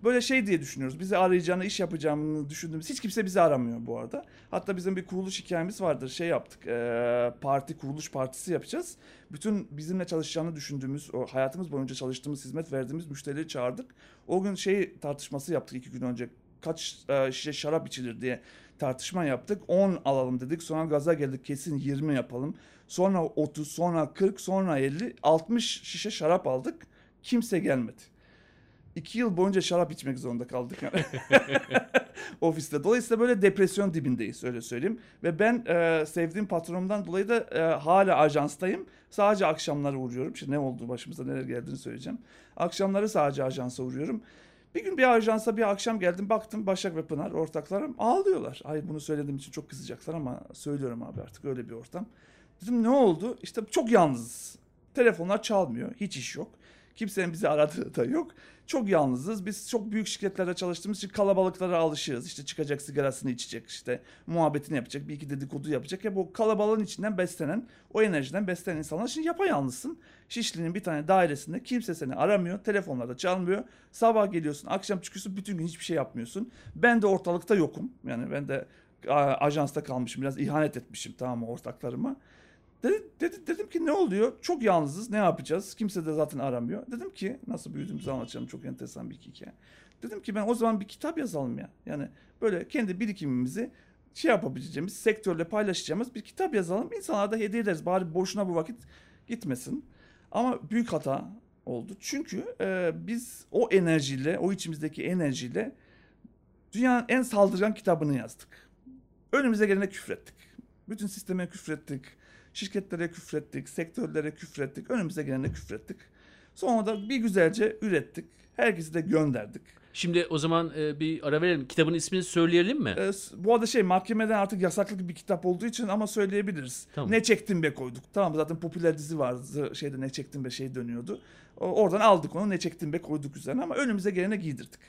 Böyle şey diye düşünüyoruz. Bizi arayacağını, iş yapacağını düşündüğümüz hiç kimse bizi aramıyor bu arada. Hatta bizim bir kuruluş hikayemiz vardır. Şey yaptık. eee, parti kuruluş partisi yapacağız. Bütün bizimle çalışacağını düşündüğümüz, o hayatımız boyunca çalıştığımız, hizmet verdiğimiz müşterileri çağırdık. O gün şey tartışması yaptık iki gün önce. Kaç eee, şişe şarap içilir diye tartışma yaptık. 10 alalım dedik. Sonra gaza geldik kesin 20 yapalım. Sonra 30, sonra 40, sonra 50, 60 şişe şarap aldık. Kimse gelmedi. İki yıl boyunca şarap içmek zorunda kaldık yani. (laughs) (laughs) ofiste. Dolayısıyla böyle depresyon dibindeyiz öyle söyleyeyim. Ve ben e, sevdiğim patronumdan dolayı da e, hala ajanstayım. Sadece akşamları uğruyorum. Şimdi ne oldu başımıza neler geldiğini söyleyeceğim. Akşamları sadece ajansa uğruyorum. Bir gün bir ajansa bir akşam geldim baktım Başak ve Pınar ortaklarım ağlıyorlar. Ay bunu söylediğim için çok kızacaklar ama söylüyorum abi artık öyle bir ortam. Dedim ne oldu? İşte çok yalnızız. Telefonlar çalmıyor. Hiç iş yok. Kimsenin bizi aradığı da yok. Çok yalnızız. Biz çok büyük şirketlerde çalıştığımız için kalabalıklara alışığız. İşte çıkacak sigarasını içecek, işte muhabbetini yapacak, bir iki dedikodu yapacak. Hep o kalabalığın içinden beslenen, o enerjiden beslenen insanlar. Şimdi yapayalnızsın. Şişli'nin bir tane dairesinde kimse seni aramıyor. Telefonlar da çalmıyor. Sabah geliyorsun, akşam çıkıyorsun, bütün gün hiçbir şey yapmıyorsun. Ben de ortalıkta yokum. Yani ben de ajansta kalmışım. Biraz ihanet etmişim tamam mı ortaklarıma. Dedi, dedi, dedim ki ne oluyor? Çok yalnızız. Ne yapacağız? Kimse de zaten aramıyor. Dedim ki nasıl büyüdüğümüzü anlatacağım. Çok enteresan bir hikaye. Dedim ki ben o zaman bir kitap yazalım ya. Yani böyle kendi birikimimizi şey yapabileceğimiz, sektörle paylaşacağımız bir kitap yazalım. İnsanlara da hediye ederiz. Bari boşuna bu vakit gitmesin. Ama büyük hata oldu. Çünkü e, biz o enerjiyle, o içimizdeki enerjiyle dünyanın en saldırgan kitabını yazdık. Önümüze gelene küfrettik. Bütün sisteme küfrettik. Şirketlere küfrettik, sektörlere küfrettik, önümüze gelene küfrettik. Sonra da bir güzelce ürettik. Herkesi de gönderdik. Şimdi o zaman e, bir ara verelim. Kitabın ismini söyleyelim mi? S- bu arada şey mahkemeden artık yasaklı bir kitap olduğu için ama söyleyebiliriz. Tamam. Ne çektim be koyduk. Tamam zaten popüler dizi vardı. Şeyde ne çektim be şey dönüyordu. O- Oradan aldık onu ne çektim be koyduk üzerine ama önümüze gelene giydirdik.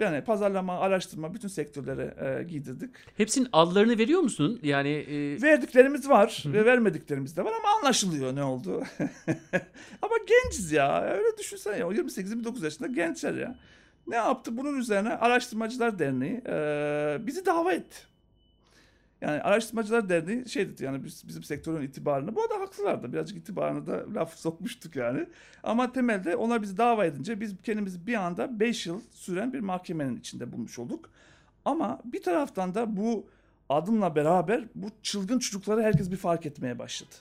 Yani pazarlama, araştırma bütün sektörlere e, giydirdik. Hepsinin adlarını veriyor musun? Yani e, Verdiklerimiz var ve vermediklerimiz de var ama anlaşılıyor ne oldu. (laughs) ama genciz ya. Öyle düşünsene ya. O 28-29 yaşında gençler ya. Ne yaptı? Bunun üzerine Araştırmacılar Derneği e, bizi dava etti. Yani Araştırmacılar Derneği şey dedi yani biz, bizim sektörün itibarını, bu arada haklılardı. Birazcık itibarını da (laughs) laf sokmuştuk yani. Ama temelde onlar bizi dava edince biz kendimizi bir anda 5 yıl süren bir mahkemenin içinde bulmuş olduk. Ama bir taraftan da bu adımla beraber bu çılgın çocukları herkes bir fark etmeye başladı.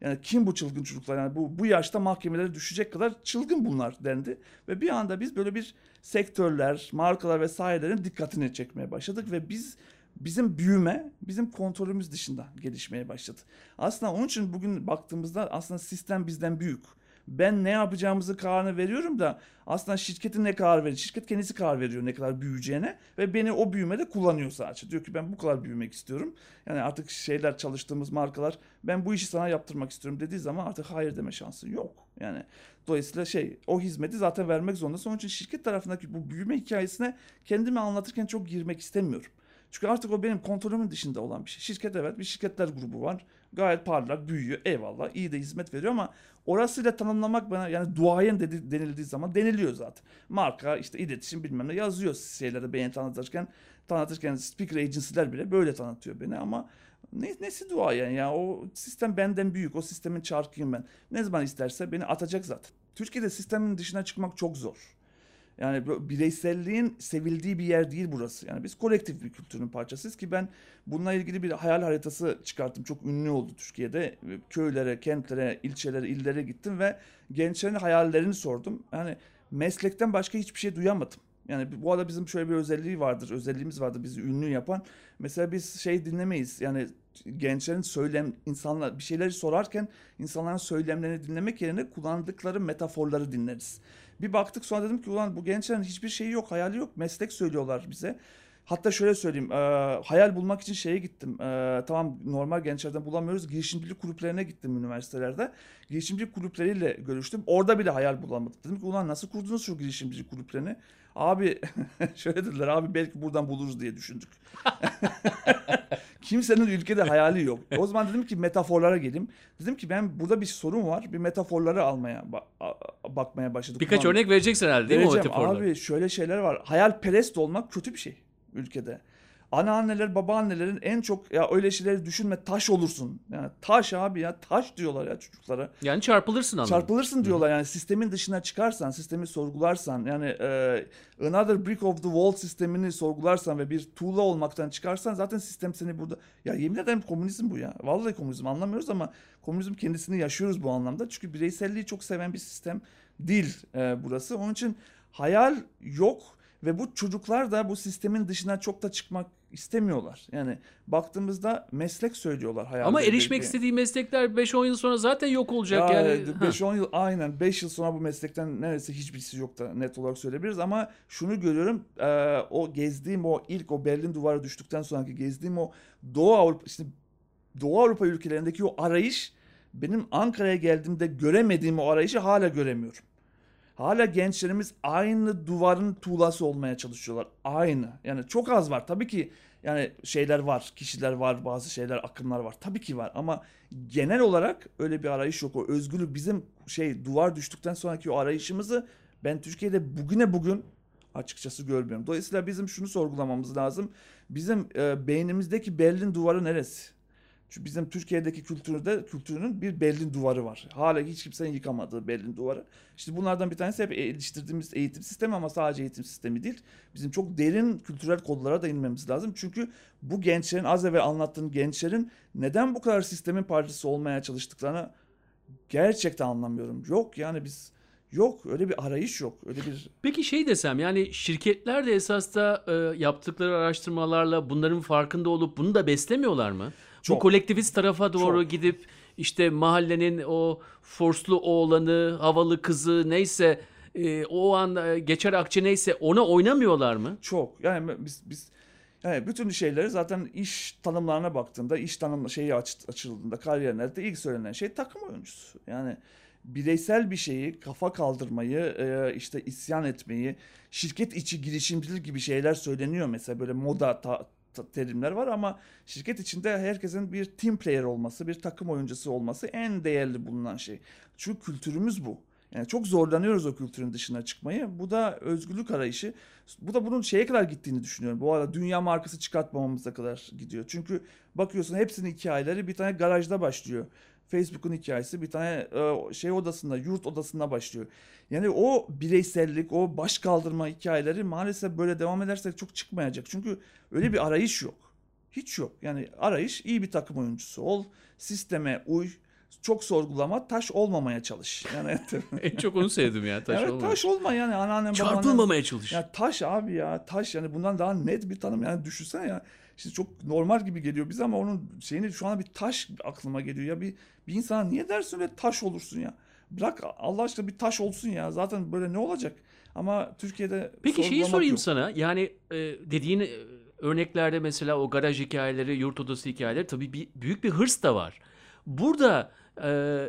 Yani kim bu çılgın çocuklar? Yani bu bu yaşta mahkemelere düşecek kadar çılgın bunlar dendi. Ve bir anda biz böyle bir sektörler, markalar vesairelerin dikkatini çekmeye başladık ve biz bizim büyüme bizim kontrolümüz dışında gelişmeye başladı. Aslında onun için bugün baktığımızda aslında sistem bizden büyük. Ben ne yapacağımızı kararını veriyorum da aslında şirketin ne karar veriyor? Şirket kendisi karar veriyor ne kadar büyüyeceğine ve beni o büyümede kullanıyor sadece. Diyor ki ben bu kadar büyümek istiyorum. Yani artık şeyler çalıştığımız markalar ben bu işi sana yaptırmak istiyorum dediği zaman artık hayır deme şansın yok. Yani dolayısıyla şey o hizmeti zaten vermek zorundasın. Onun için şirket tarafındaki bu büyüme hikayesine kendimi anlatırken çok girmek istemiyorum. Çünkü artık o benim kontrolümün dışında olan bir şey. Şirket evet bir şirketler grubu var. Gayet parlak, büyüyor. Eyvallah. iyi de hizmet veriyor ama orasıyla tanımlamak bana yani duayen dedi, denildiği zaman deniliyor zaten. Marka işte iletişim bilmem ne yazıyor şeyleri beni tanıtırken tanıtırken speaker agency'ler bile böyle tanıtıyor beni ama ne, nesi duayen ya o sistem benden büyük o sistemin çarkıyım ben. Ne zaman isterse beni atacak zaten. Türkiye'de sistemin dışına çıkmak çok zor. Yani bireyselliğin sevildiği bir yer değil burası. Yani biz kolektif bir kültürün parçasıyız ki ben bununla ilgili bir hayal haritası çıkarttım. Çok ünlü oldu Türkiye'de. Köylere, kentlere, ilçelere, illere gittim ve gençlerin hayallerini sordum. Yani meslekten başka hiçbir şey duyamadım. Yani bu arada bizim şöyle bir özelliği vardır, özelliğimiz vardır bizi ünlü yapan. Mesela biz şey dinlemeyiz. Yani gençlerin söylem, insanlar bir şeyleri sorarken insanların söylemlerini dinlemek yerine kullandıkları metaforları dinleriz. Bir baktık sonra dedim ki ulan bu gençlerin hiçbir şeyi yok, hayali yok. Meslek söylüyorlar bize. Hatta şöyle söyleyeyim, e, hayal bulmak için şeye gittim. E, tamam normal gençlerden bulamıyoruz. Girişimcilik kulüplerine gittim üniversitelerde. Girişimcilik kulüpleriyle görüştüm. Orada bile hayal bulamadık. Dedim ki ulan nasıl kurdunuz şu girişimcilik kulüplerini? Abi (laughs) şöyle dediler abi belki buradan buluruz diye düşündük. (laughs) Kimsenin ülkede hayali yok. (laughs) O zaman dedim ki metaforlara geleyim. Dedim ki ben burada bir sorun var. Bir metaforları almaya ba- bakmaya başladık. birkaç Ulan- örnek vereceksin herhalde değil mi o Vereceğim. metaforlar? Abi şöyle şeyler var. Hayalperest olmak kötü bir şey ülkede. Anneanneler, babaannelerin en çok ya öyle şeyleri düşünme taş olursun. Yani taş abi ya taş diyorlar ya çocuklara. Yani çarpılırsın anlamında. Çarpılırsın diyorlar yani sistemin dışına çıkarsan, sistemi sorgularsan yani e, another brick of the wall sistemini sorgularsan ve bir tuğla olmaktan çıkarsan zaten sistem seni burada ya yemin ederim komünizm bu ya. Vallahi komünizm anlamıyoruz ama komünizm kendisini yaşıyoruz bu anlamda. Çünkü bireyselliği çok seven bir sistem değil e, burası. Onun için hayal yok ve bu çocuklar da bu sistemin dışına çok da çıkmak istemiyorlar. Yani baktığımızda meslek söylüyorlar hayal. Ama erişmek istediği meslekler 5-10 yıl sonra zaten yok olacak ya, yani. Ha. 5-10 yıl aynen 5 yıl sonra bu meslekten neredeyse hiçbirisi yok da net olarak söyleyebiliriz ama şunu görüyorum e, o gezdiğim o ilk o Berlin duvarı düştükten sonraki gezdiğim o Doğu Avrupa işte Doğu Avrupa ülkelerindeki o arayış benim Ankara'ya geldiğimde göremediğim o arayışı hala göremiyorum. Hala gençlerimiz aynı duvarın tuğlası olmaya çalışıyorlar. Aynı. Yani çok az var. Tabii ki yani şeyler var, kişiler var, bazı şeyler, akımlar var. Tabii ki var ama genel olarak öyle bir arayış yok. O özgürlük bizim şey duvar düştükten sonraki o arayışımızı ben Türkiye'de bugüne bugün açıkçası görmüyorum. Dolayısıyla bizim şunu sorgulamamız lazım. Bizim e, beynimizdeki Berlin duvarı neresi? Çünkü bizim Türkiye'deki kültürde kültürünün bir Berlin duvarı var. Hala hiç kimsenin yıkamadığı Berlin duvarı. İşte bunlardan bir tanesi hep geliştirdiğimiz eğitim sistemi ama sadece eğitim sistemi değil. Bizim çok derin kültürel kodlara da inmemiz lazım. Çünkü bu gençlerin az evvel anlattığım gençlerin neden bu kadar sistemin parçası olmaya çalıştıklarını gerçekten anlamıyorum. Yok yani biz yok öyle bir arayış yok. Öyle bir Peki şey desem yani şirketler de esas da e, yaptıkları araştırmalarla bunların farkında olup bunu da beslemiyorlar mı? Bu Çok. kolektivist tarafa doğru Çok. gidip işte mahallenin o forslu oğlanı, havalı kızı neyse e, o an e, geçer akçe neyse ona oynamıyorlar mı? Çok. Yani biz biz yani bütün şeyleri zaten iş tanımlarına baktığında, iş tanım şeyi aç, açıldığında kariyerlerde ilk söylenen şey takım oyuncusu. Yani bireysel bir şeyi, kafa kaldırmayı, e, işte isyan etmeyi, şirket içi girişimcilik gibi şeyler söyleniyor mesela böyle moda ta, terimler var ama şirket içinde herkesin bir team player olması, bir takım oyuncusu olması en değerli bulunan şey. Çünkü kültürümüz bu. Yani çok zorlanıyoruz o kültürün dışına çıkmayı. Bu da özgürlük arayışı. Bu da bunun şeye kadar gittiğini düşünüyorum. Bu arada dünya markası çıkartmamamıza kadar gidiyor. Çünkü bakıyorsun hepsinin hikayeleri bir tane garajda başlıyor. Facebook'un hikayesi bir tane e, şey odasında, yurt odasında başlıyor. Yani o bireysellik, o baş kaldırma hikayeleri maalesef böyle devam edersek çok çıkmayacak. Çünkü öyle bir arayış yok. Hiç yok. Yani arayış iyi bir takım oyuncusu ol, sisteme uy, çok sorgulama, taş olmamaya çalış. Yani (laughs) (laughs) en çok onu sevdim ya. Taş evet, olma. taş olma yani anneannem Çarpılmamaya çalış. Ya taş abi ya taş yani bundan daha net bir tanım yani düşünsene ya. İşte çok normal gibi geliyor bize ama onun şeyini şu an bir taş aklıma geliyor ya bir bir insana niye dersin öyle taş olursun ya. Bırak Allah aşkına bir taş olsun ya. Zaten böyle ne olacak? Ama Türkiye'de Peki şeyi sorayım yok. sana. Yani e, dediğin e, örneklerde mesela o garaj hikayeleri, yurt odası hikayeleri tabii bir, büyük bir hırs da var. Burada e,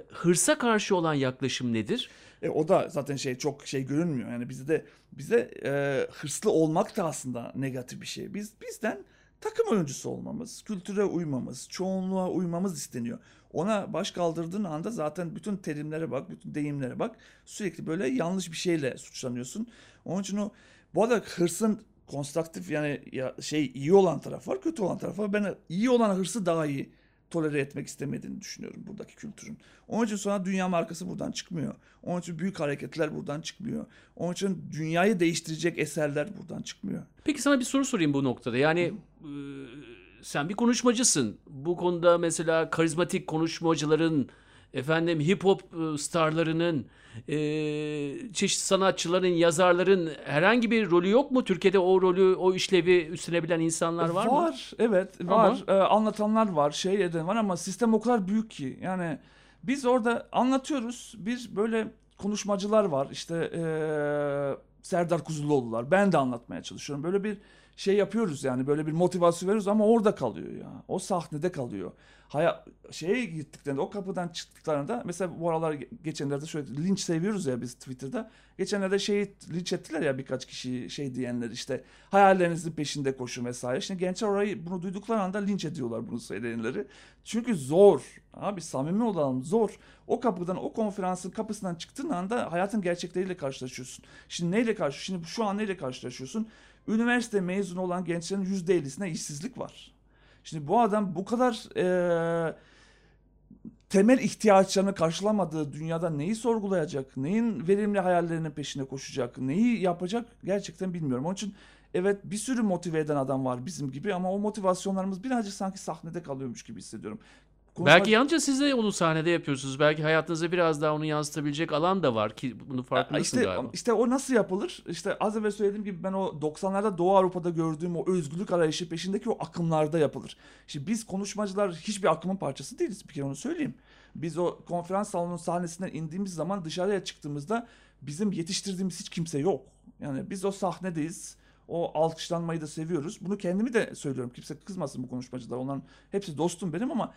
hırsa karşı olan yaklaşım nedir? E, o da zaten şey çok şey görünmüyor. Yani bizde bize e, hırslı olmak da aslında negatif bir şey. Biz bizden takım oyuncusu olmamız, kültüre uymamız, çoğunluğa uymamız isteniyor. Ona baş kaldırdığın anda zaten bütün terimlere bak, bütün deyimlere bak. Sürekli böyle yanlış bir şeyle suçlanıyorsun. Onun için o bu arada hırsın konstruktif yani ya şey iyi olan taraf var, kötü olan taraf var. Ben iyi olan hırsı daha iyi tolere etmek istemediğini düşünüyorum buradaki kültürün. Onun için sonra dünya markası buradan çıkmıyor. Onun için büyük hareketler buradan çıkmıyor. Onun için dünyayı değiştirecek eserler buradan çıkmıyor. Peki sana bir soru sorayım bu noktada. Yani e, sen bir konuşmacısın. Bu konuda mesela karizmatik konuşmacıların, efendim hip hop e, starlarının, e, çeşitli sanatçıların, yazarların herhangi bir rolü yok mu? Türkiye'de o rolü, o işlevi üstlenebilen insanlar var, var mı? Var, evet var. Ee, anlatanlar var, şey eden var ama sistem o kadar büyük ki. Yani biz orada anlatıyoruz. Bir böyle konuşmacılar var. İşte ee, Serdar Kuzuloğlu'lar. Ben de anlatmaya çalışıyorum. Böyle bir şey yapıyoruz yani böyle bir motivasyon veriyoruz ama orada kalıyor ya. O sahnede kalıyor. Haya, şeye gittiklerinde o kapıdan çıktıklarında mesela bu aralar geçenlerde şöyle linç seviyoruz ya biz Twitter'da. Geçenlerde şeyi linç ettiler ya birkaç kişi şey diyenler işte hayallerinizin peşinde koşun vesaire. Şimdi gençler orayı bunu duydukları anda linç ediyorlar bunu söyleyenleri. Çünkü zor. Abi samimi olalım zor. O kapıdan o konferansın kapısından çıktığın anda hayatın gerçekleriyle karşılaşıyorsun. Şimdi neyle karşı? Şimdi şu an neyle karşılaşıyorsun? Üniversite mezunu olan gençlerin %50'sine işsizlik var. Şimdi bu adam bu kadar e, temel ihtiyaçlarını karşılamadığı dünyada neyi sorgulayacak, neyin verimli hayallerinin peşine koşacak, neyi yapacak gerçekten bilmiyorum. Onun için evet bir sürü motive eden adam var bizim gibi ama o motivasyonlarımız birazcık sanki sahnede kalıyormuş gibi hissediyorum. Konuşma... Belki yalnızca siz de onu sahnede yapıyorsunuz. Belki hayatınızda biraz daha onu yansıtabilecek alan da var ki bunu farkındasın işte, galiba. İşte o nasıl yapılır? İşte az evvel söylediğim gibi ben o 90'larda Doğu Avrupa'da gördüğüm o özgürlük arayışı peşindeki o akımlarda yapılır. Şimdi biz konuşmacılar hiçbir akımın parçası değiliz. Bir kere onu söyleyeyim. Biz o konferans salonunun sahnesinden indiğimiz zaman dışarıya çıktığımızda bizim yetiştirdiğimiz hiç kimse yok. Yani biz o sahnedeyiz. O alkışlanmayı da seviyoruz. Bunu kendimi de söylüyorum. Kimse kızmasın bu konuşmacılar. Onların hepsi dostum benim ama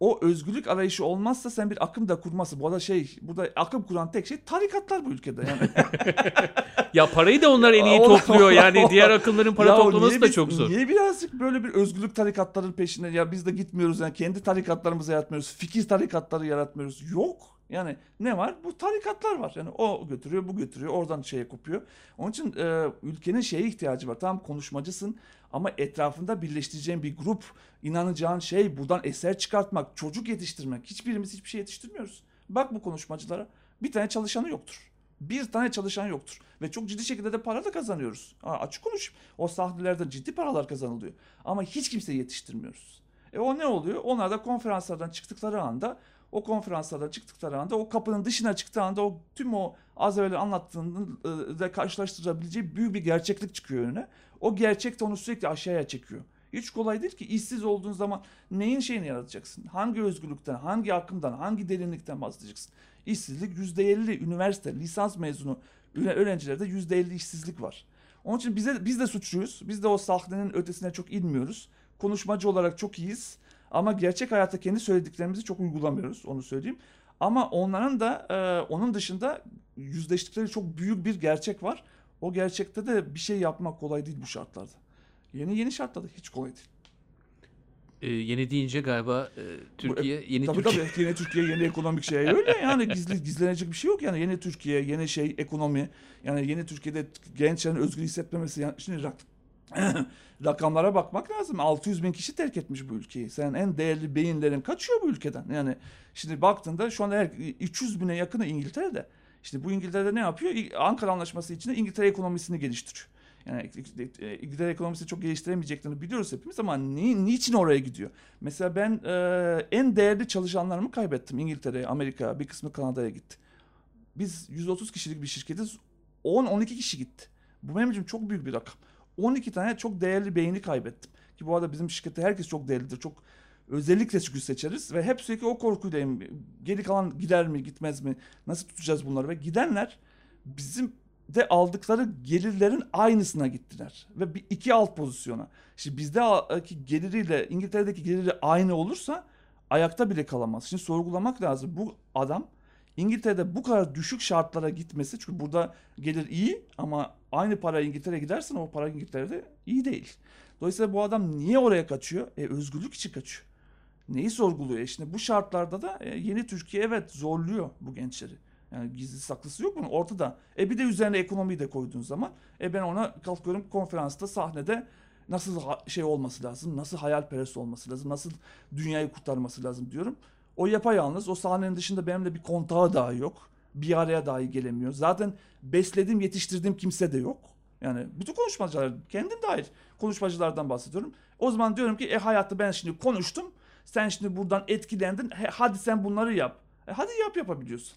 o özgürlük arayışı olmazsa sen bir akım da kurmazsın. Bu arada şey burada akım kuran tek şey tarikatlar bu ülkede yani. (laughs) ya parayı da onlar en iyi topluyor yani diğer akımların para ya toplaması da çok zor. Niye birazcık böyle bir özgürlük tarikatların peşinde ya biz de gitmiyoruz yani kendi tarikatlarımızı yaratmıyoruz. Fikir tarikatları yaratmıyoruz. Yok. Yani ne var? Bu tarikatlar var. Yani o götürüyor, bu götürüyor. Oradan şeye kopuyor. Onun için e, ülkenin şeye ihtiyacı var. Tamam konuşmacısın ama etrafında birleştireceğin bir grup, inanacağın şey buradan eser çıkartmak, çocuk yetiştirmek. Hiçbirimiz hiçbir şey yetiştirmiyoruz. Bak bu konuşmacılara. Bir tane çalışanı yoktur. Bir tane çalışan yoktur. Ve çok ciddi şekilde de para da kazanıyoruz. Ha, açık konuşayım. O sahnelerden ciddi paralar kazanılıyor. Ama hiç kimseyi yetiştirmiyoruz. E o ne oluyor? Onlar da konferanslardan çıktıkları anda o konferanslardan çıktıkları anda o kapının dışına çıktığı anda o tüm o az evvel anlattığının da karşılaştırabileceği büyük bir gerçeklik çıkıyor önüne. O gerçek de onu sürekli aşağıya çekiyor. Hiç kolay değil ki işsiz olduğun zaman neyin şeyini yaratacaksın? Hangi özgürlükten, hangi akımdan, hangi derinlikten bahsedeceksin? İşsizlik %50, üniversite, lisans mezunu Öğren- Öğrencilerde %50 işsizlik var. Onun için bize biz de suçluyuz. Biz de o sahnenin ötesine çok inmiyoruz. Konuşmacı olarak çok iyiyiz. Ama gerçek hayatta kendi söylediklerimizi çok uygulamıyoruz. Onu söyleyeyim. Ama onların da e, onun dışında yüzleştikleri çok büyük bir gerçek var. O gerçekte de bir şey yapmak kolay değil bu şartlarda. Yeni yeni şartlarda hiç kolay değil. Ee, yeni deyince galiba e, Türkiye yeni Tabii Türkiye. tabii yeni Türkiye yeni ekonomik şey öyle yani gizli (laughs) gizlenecek bir şey yok yani yeni Türkiye yeni şey ekonomi yani yeni Türkiye'de gençlerin özgür hissetmemesi yani şimdi rak (coughs) rakamlara bakmak lazım 600 bin kişi terk etmiş bu ülkeyi sen en değerli beyinlerin kaçıyor bu ülkeden yani şimdi baktığında şu anda her 300 bine yakını İngiltere'de işte bu İngiltere'de ne yapıyor Ankara Anlaşması içinde İngiltere ekonomisini geliştiriyor. Yani İngiltere ekonomisini çok geliştiremeyeceklerini biliyoruz hepimiz ama ni, niçin oraya gidiyor? Mesela ben e, en değerli çalışanlarımı kaybettim İngiltere'ye, Amerika'ya, bir kısmı Kanada'ya gitti. Biz 130 kişilik bir şirketiz, 10-12 kişi gitti. Bu benim için çok büyük bir rakam. 12 tane çok değerli beyni kaybettim. Ki bu arada bizim şirkette herkes çok değerlidir. Çok özellikle çünkü seçeriz ve hep sürekli o korkuydayım. Geri kalan gider mi, gitmez mi? Nasıl tutacağız bunları? Ve gidenler bizim de aldıkları gelirlerin aynısına gittiler. Ve bir iki alt pozisyona. Şimdi bizdeki geliriyle İngiltere'deki geliri aynı olursa ayakta bile kalamaz. Şimdi sorgulamak lazım. Bu adam İngiltere'de bu kadar düşük şartlara gitmesi çünkü burada gelir iyi ama aynı para İngiltere'ye gidersen o para İngiltere'de iyi değil. Dolayısıyla bu adam niye oraya kaçıyor? E özgürlük için kaçıyor. Neyi sorguluyor? E şimdi bu şartlarda da e, yeni Türkiye evet zorluyor bu gençleri. Yani gizli saklısı yok bunun ortada. E bir de üzerine ekonomiyi de koyduğun zaman e ben ona kalkıyorum konferansta sahnede nasıl şey olması lazım, nasıl hayalperest olması lazım, nasıl dünyayı kurtarması lazım diyorum. O yapayalnız o sahnenin dışında benimle bir kontağı dahi yok. Bir araya dahi gelemiyor. Zaten beslediğim, yetiştirdiğim kimse de yok. Yani bütün konuşmacılar, kendim dahil konuşmacılardan bahsediyorum. O zaman diyorum ki e hayatta ben şimdi konuştum. Sen şimdi buradan etkilendin. He, hadi sen bunları yap. E, hadi yap yapabiliyorsun.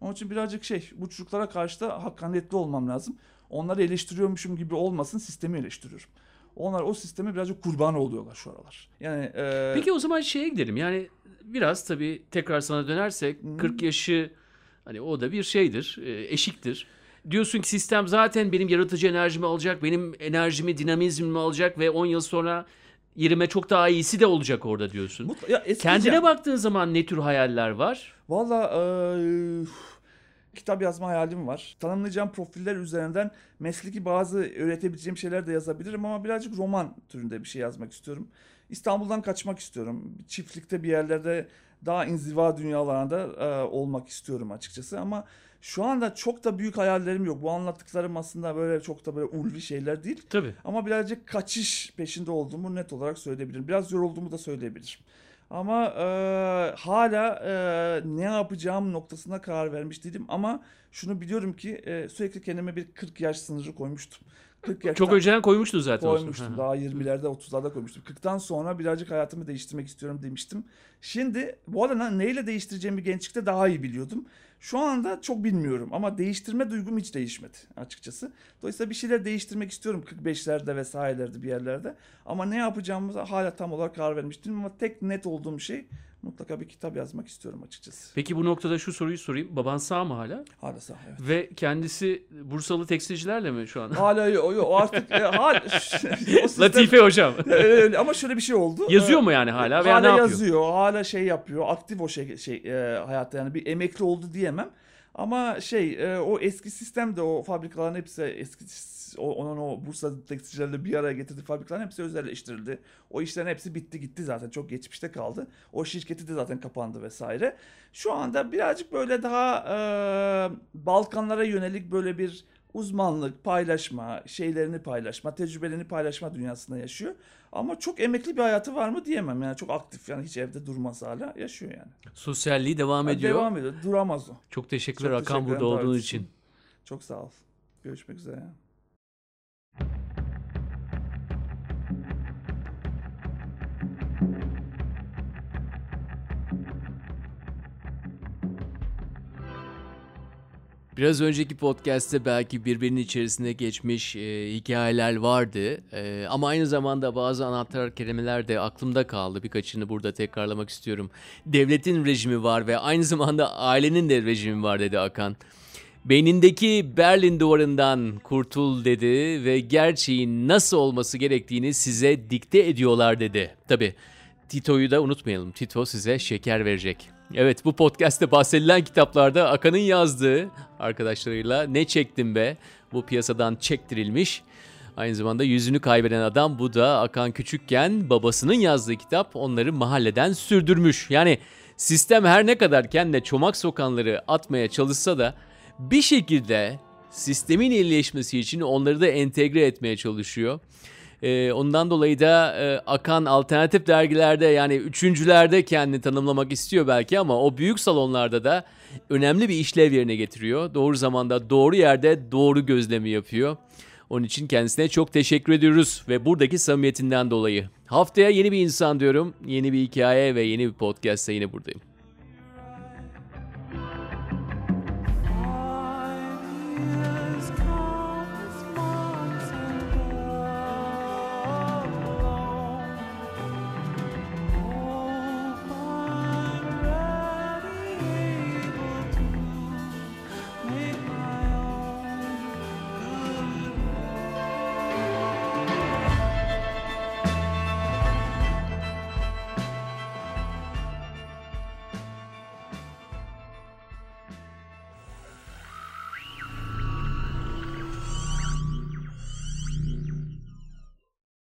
Onun için birazcık şey bu çocuklara karşı da hakkaniyetli olmam lazım. Onları eleştiriyormuşum gibi olmasın sistemi eleştiriyorum. Onlar o sisteme birazcık kurban oluyorlar şu aralar. Yani e... Peki o zaman şeye gidelim. Yani biraz tabii tekrar sana dönersek hmm. 40 yaşı hani o da bir şeydir, eşiktir. Diyorsun ki sistem zaten benim yaratıcı enerjimi alacak, benim enerjimi, dinamizmimi alacak ve 10 yıl sonra yerime çok daha iyisi de olacak orada diyorsun. Mutlu, ya Kendine baktığın zaman ne tür hayaller var? Valla e, kitap yazma hayalim var. Tanımlayacağım profiller üzerinden mesleki bazı öğretebileceğim şeyler de yazabilirim ama birazcık roman türünde bir şey yazmak istiyorum. İstanbul'dan kaçmak istiyorum. Çiftlikte bir yerlerde daha inziva dünyalarında e, olmak istiyorum açıkçası ama şu anda çok da büyük hayallerim yok. Bu anlattıklarım aslında böyle çok da böyle ulvi şeyler değil. Tabii. Ama birazcık kaçış peşinde olduğumu net olarak söyleyebilirim. Biraz yorulduğumu da söyleyebilirim. Ama e, hala e, ne yapacağım noktasına karar vermiş değilim. Ama şunu biliyorum ki e, sürekli kendime bir 40 yaş sınırı koymuştum. 40 yaştan Çok önceden koymuştun zaten. Koymuştum. Daha 20'lerde 30'larda koymuştum. 40'tan sonra birazcık hayatımı değiştirmek istiyorum demiştim. Şimdi bu arada neyle değiştireceğimi gençlikte daha iyi biliyordum. Şu anda çok bilmiyorum ama değiştirme duygum hiç değişmedi açıkçası. Dolayısıyla bir şeyler değiştirmek istiyorum 45'lerde vesairelerde bir yerlerde. Ama ne yapacağımıza hala tam olarak karar vermiştim ama tek net olduğum şey mutlaka bir kitap yazmak istiyorum açıkçası. Peki bu noktada şu soruyu sorayım. Baban sağ mı hala? Hala sağ evet. Ve kendisi Bursalı tekstilcilerle mi şu an? Hala yok. Yo, artık e, hala, (laughs) (laughs) sistem, Latife hocam. (laughs) öyle, ama şöyle bir şey oldu. Yazıyor mu yani hala veya hala ne yapıyor? yazıyor. Hala şey yapıyor. Aktif o şey, şey e, hayatta yani bir emekli oldu diyemem. Ama şey e, o eski sistemde o fabrikaların hepsi eski o, onun o Bursa tekstilcilerle bir araya getirdiği fabrikaların hepsi özelleştirildi. O işlerin hepsi bitti gitti zaten çok geçmişte kaldı. O şirketi de zaten kapandı vesaire. Şu anda birazcık böyle daha e, Balkanlara yönelik böyle bir uzmanlık, paylaşma, şeylerini paylaşma, tecrübelerini paylaşma dünyasında yaşıyor. Ama çok emekli bir hayatı var mı diyemem. Yani çok aktif yani hiç evde durmaz hala yaşıyor yani. Sosyalliği devam ediyor. Devam ediyor. Duramaz o. Çok teşekkürler çok Hakan burada olduğun için. Çok sağ ol. Görüşmek üzere. Biraz önceki podcast'te belki birbirinin içerisinde geçmiş e, hikayeler vardı. E, ama aynı zamanda bazı anahtar kelimeler de aklımda kaldı. Birkaçını burada tekrarlamak istiyorum. Devletin rejimi var ve aynı zamanda ailenin de rejimi var dedi Akan. Beynindeki Berlin duvarından kurtul dedi ve gerçeğin nasıl olması gerektiğini size dikte ediyorlar dedi. Tabi Tito'yu da unutmayalım. Tito size şeker verecek. Evet bu podcast'te bahsedilen kitaplarda Akan'ın yazdığı arkadaşlarıyla Ne Çektim Be bu piyasadan çektirilmiş. Aynı zamanda yüzünü kaybeden adam bu da Akan küçükken babasının yazdığı kitap onları mahalleden sürdürmüş. Yani sistem her ne kadar kendine çomak sokanları atmaya çalışsa da bir şekilde sistemin iyileşmesi için onları da entegre etmeye çalışıyor. Ee, ondan dolayı da e, Akan alternatif dergilerde yani üçüncülerde kendini tanımlamak istiyor belki ama o büyük salonlarda da önemli bir işlev yerine getiriyor. Doğru zamanda doğru yerde doğru gözlemi yapıyor. Onun için kendisine çok teşekkür ediyoruz ve buradaki samimiyetinden dolayı. Haftaya yeni bir insan diyorum. Yeni bir hikaye ve yeni bir podcast'ta yine buradayım.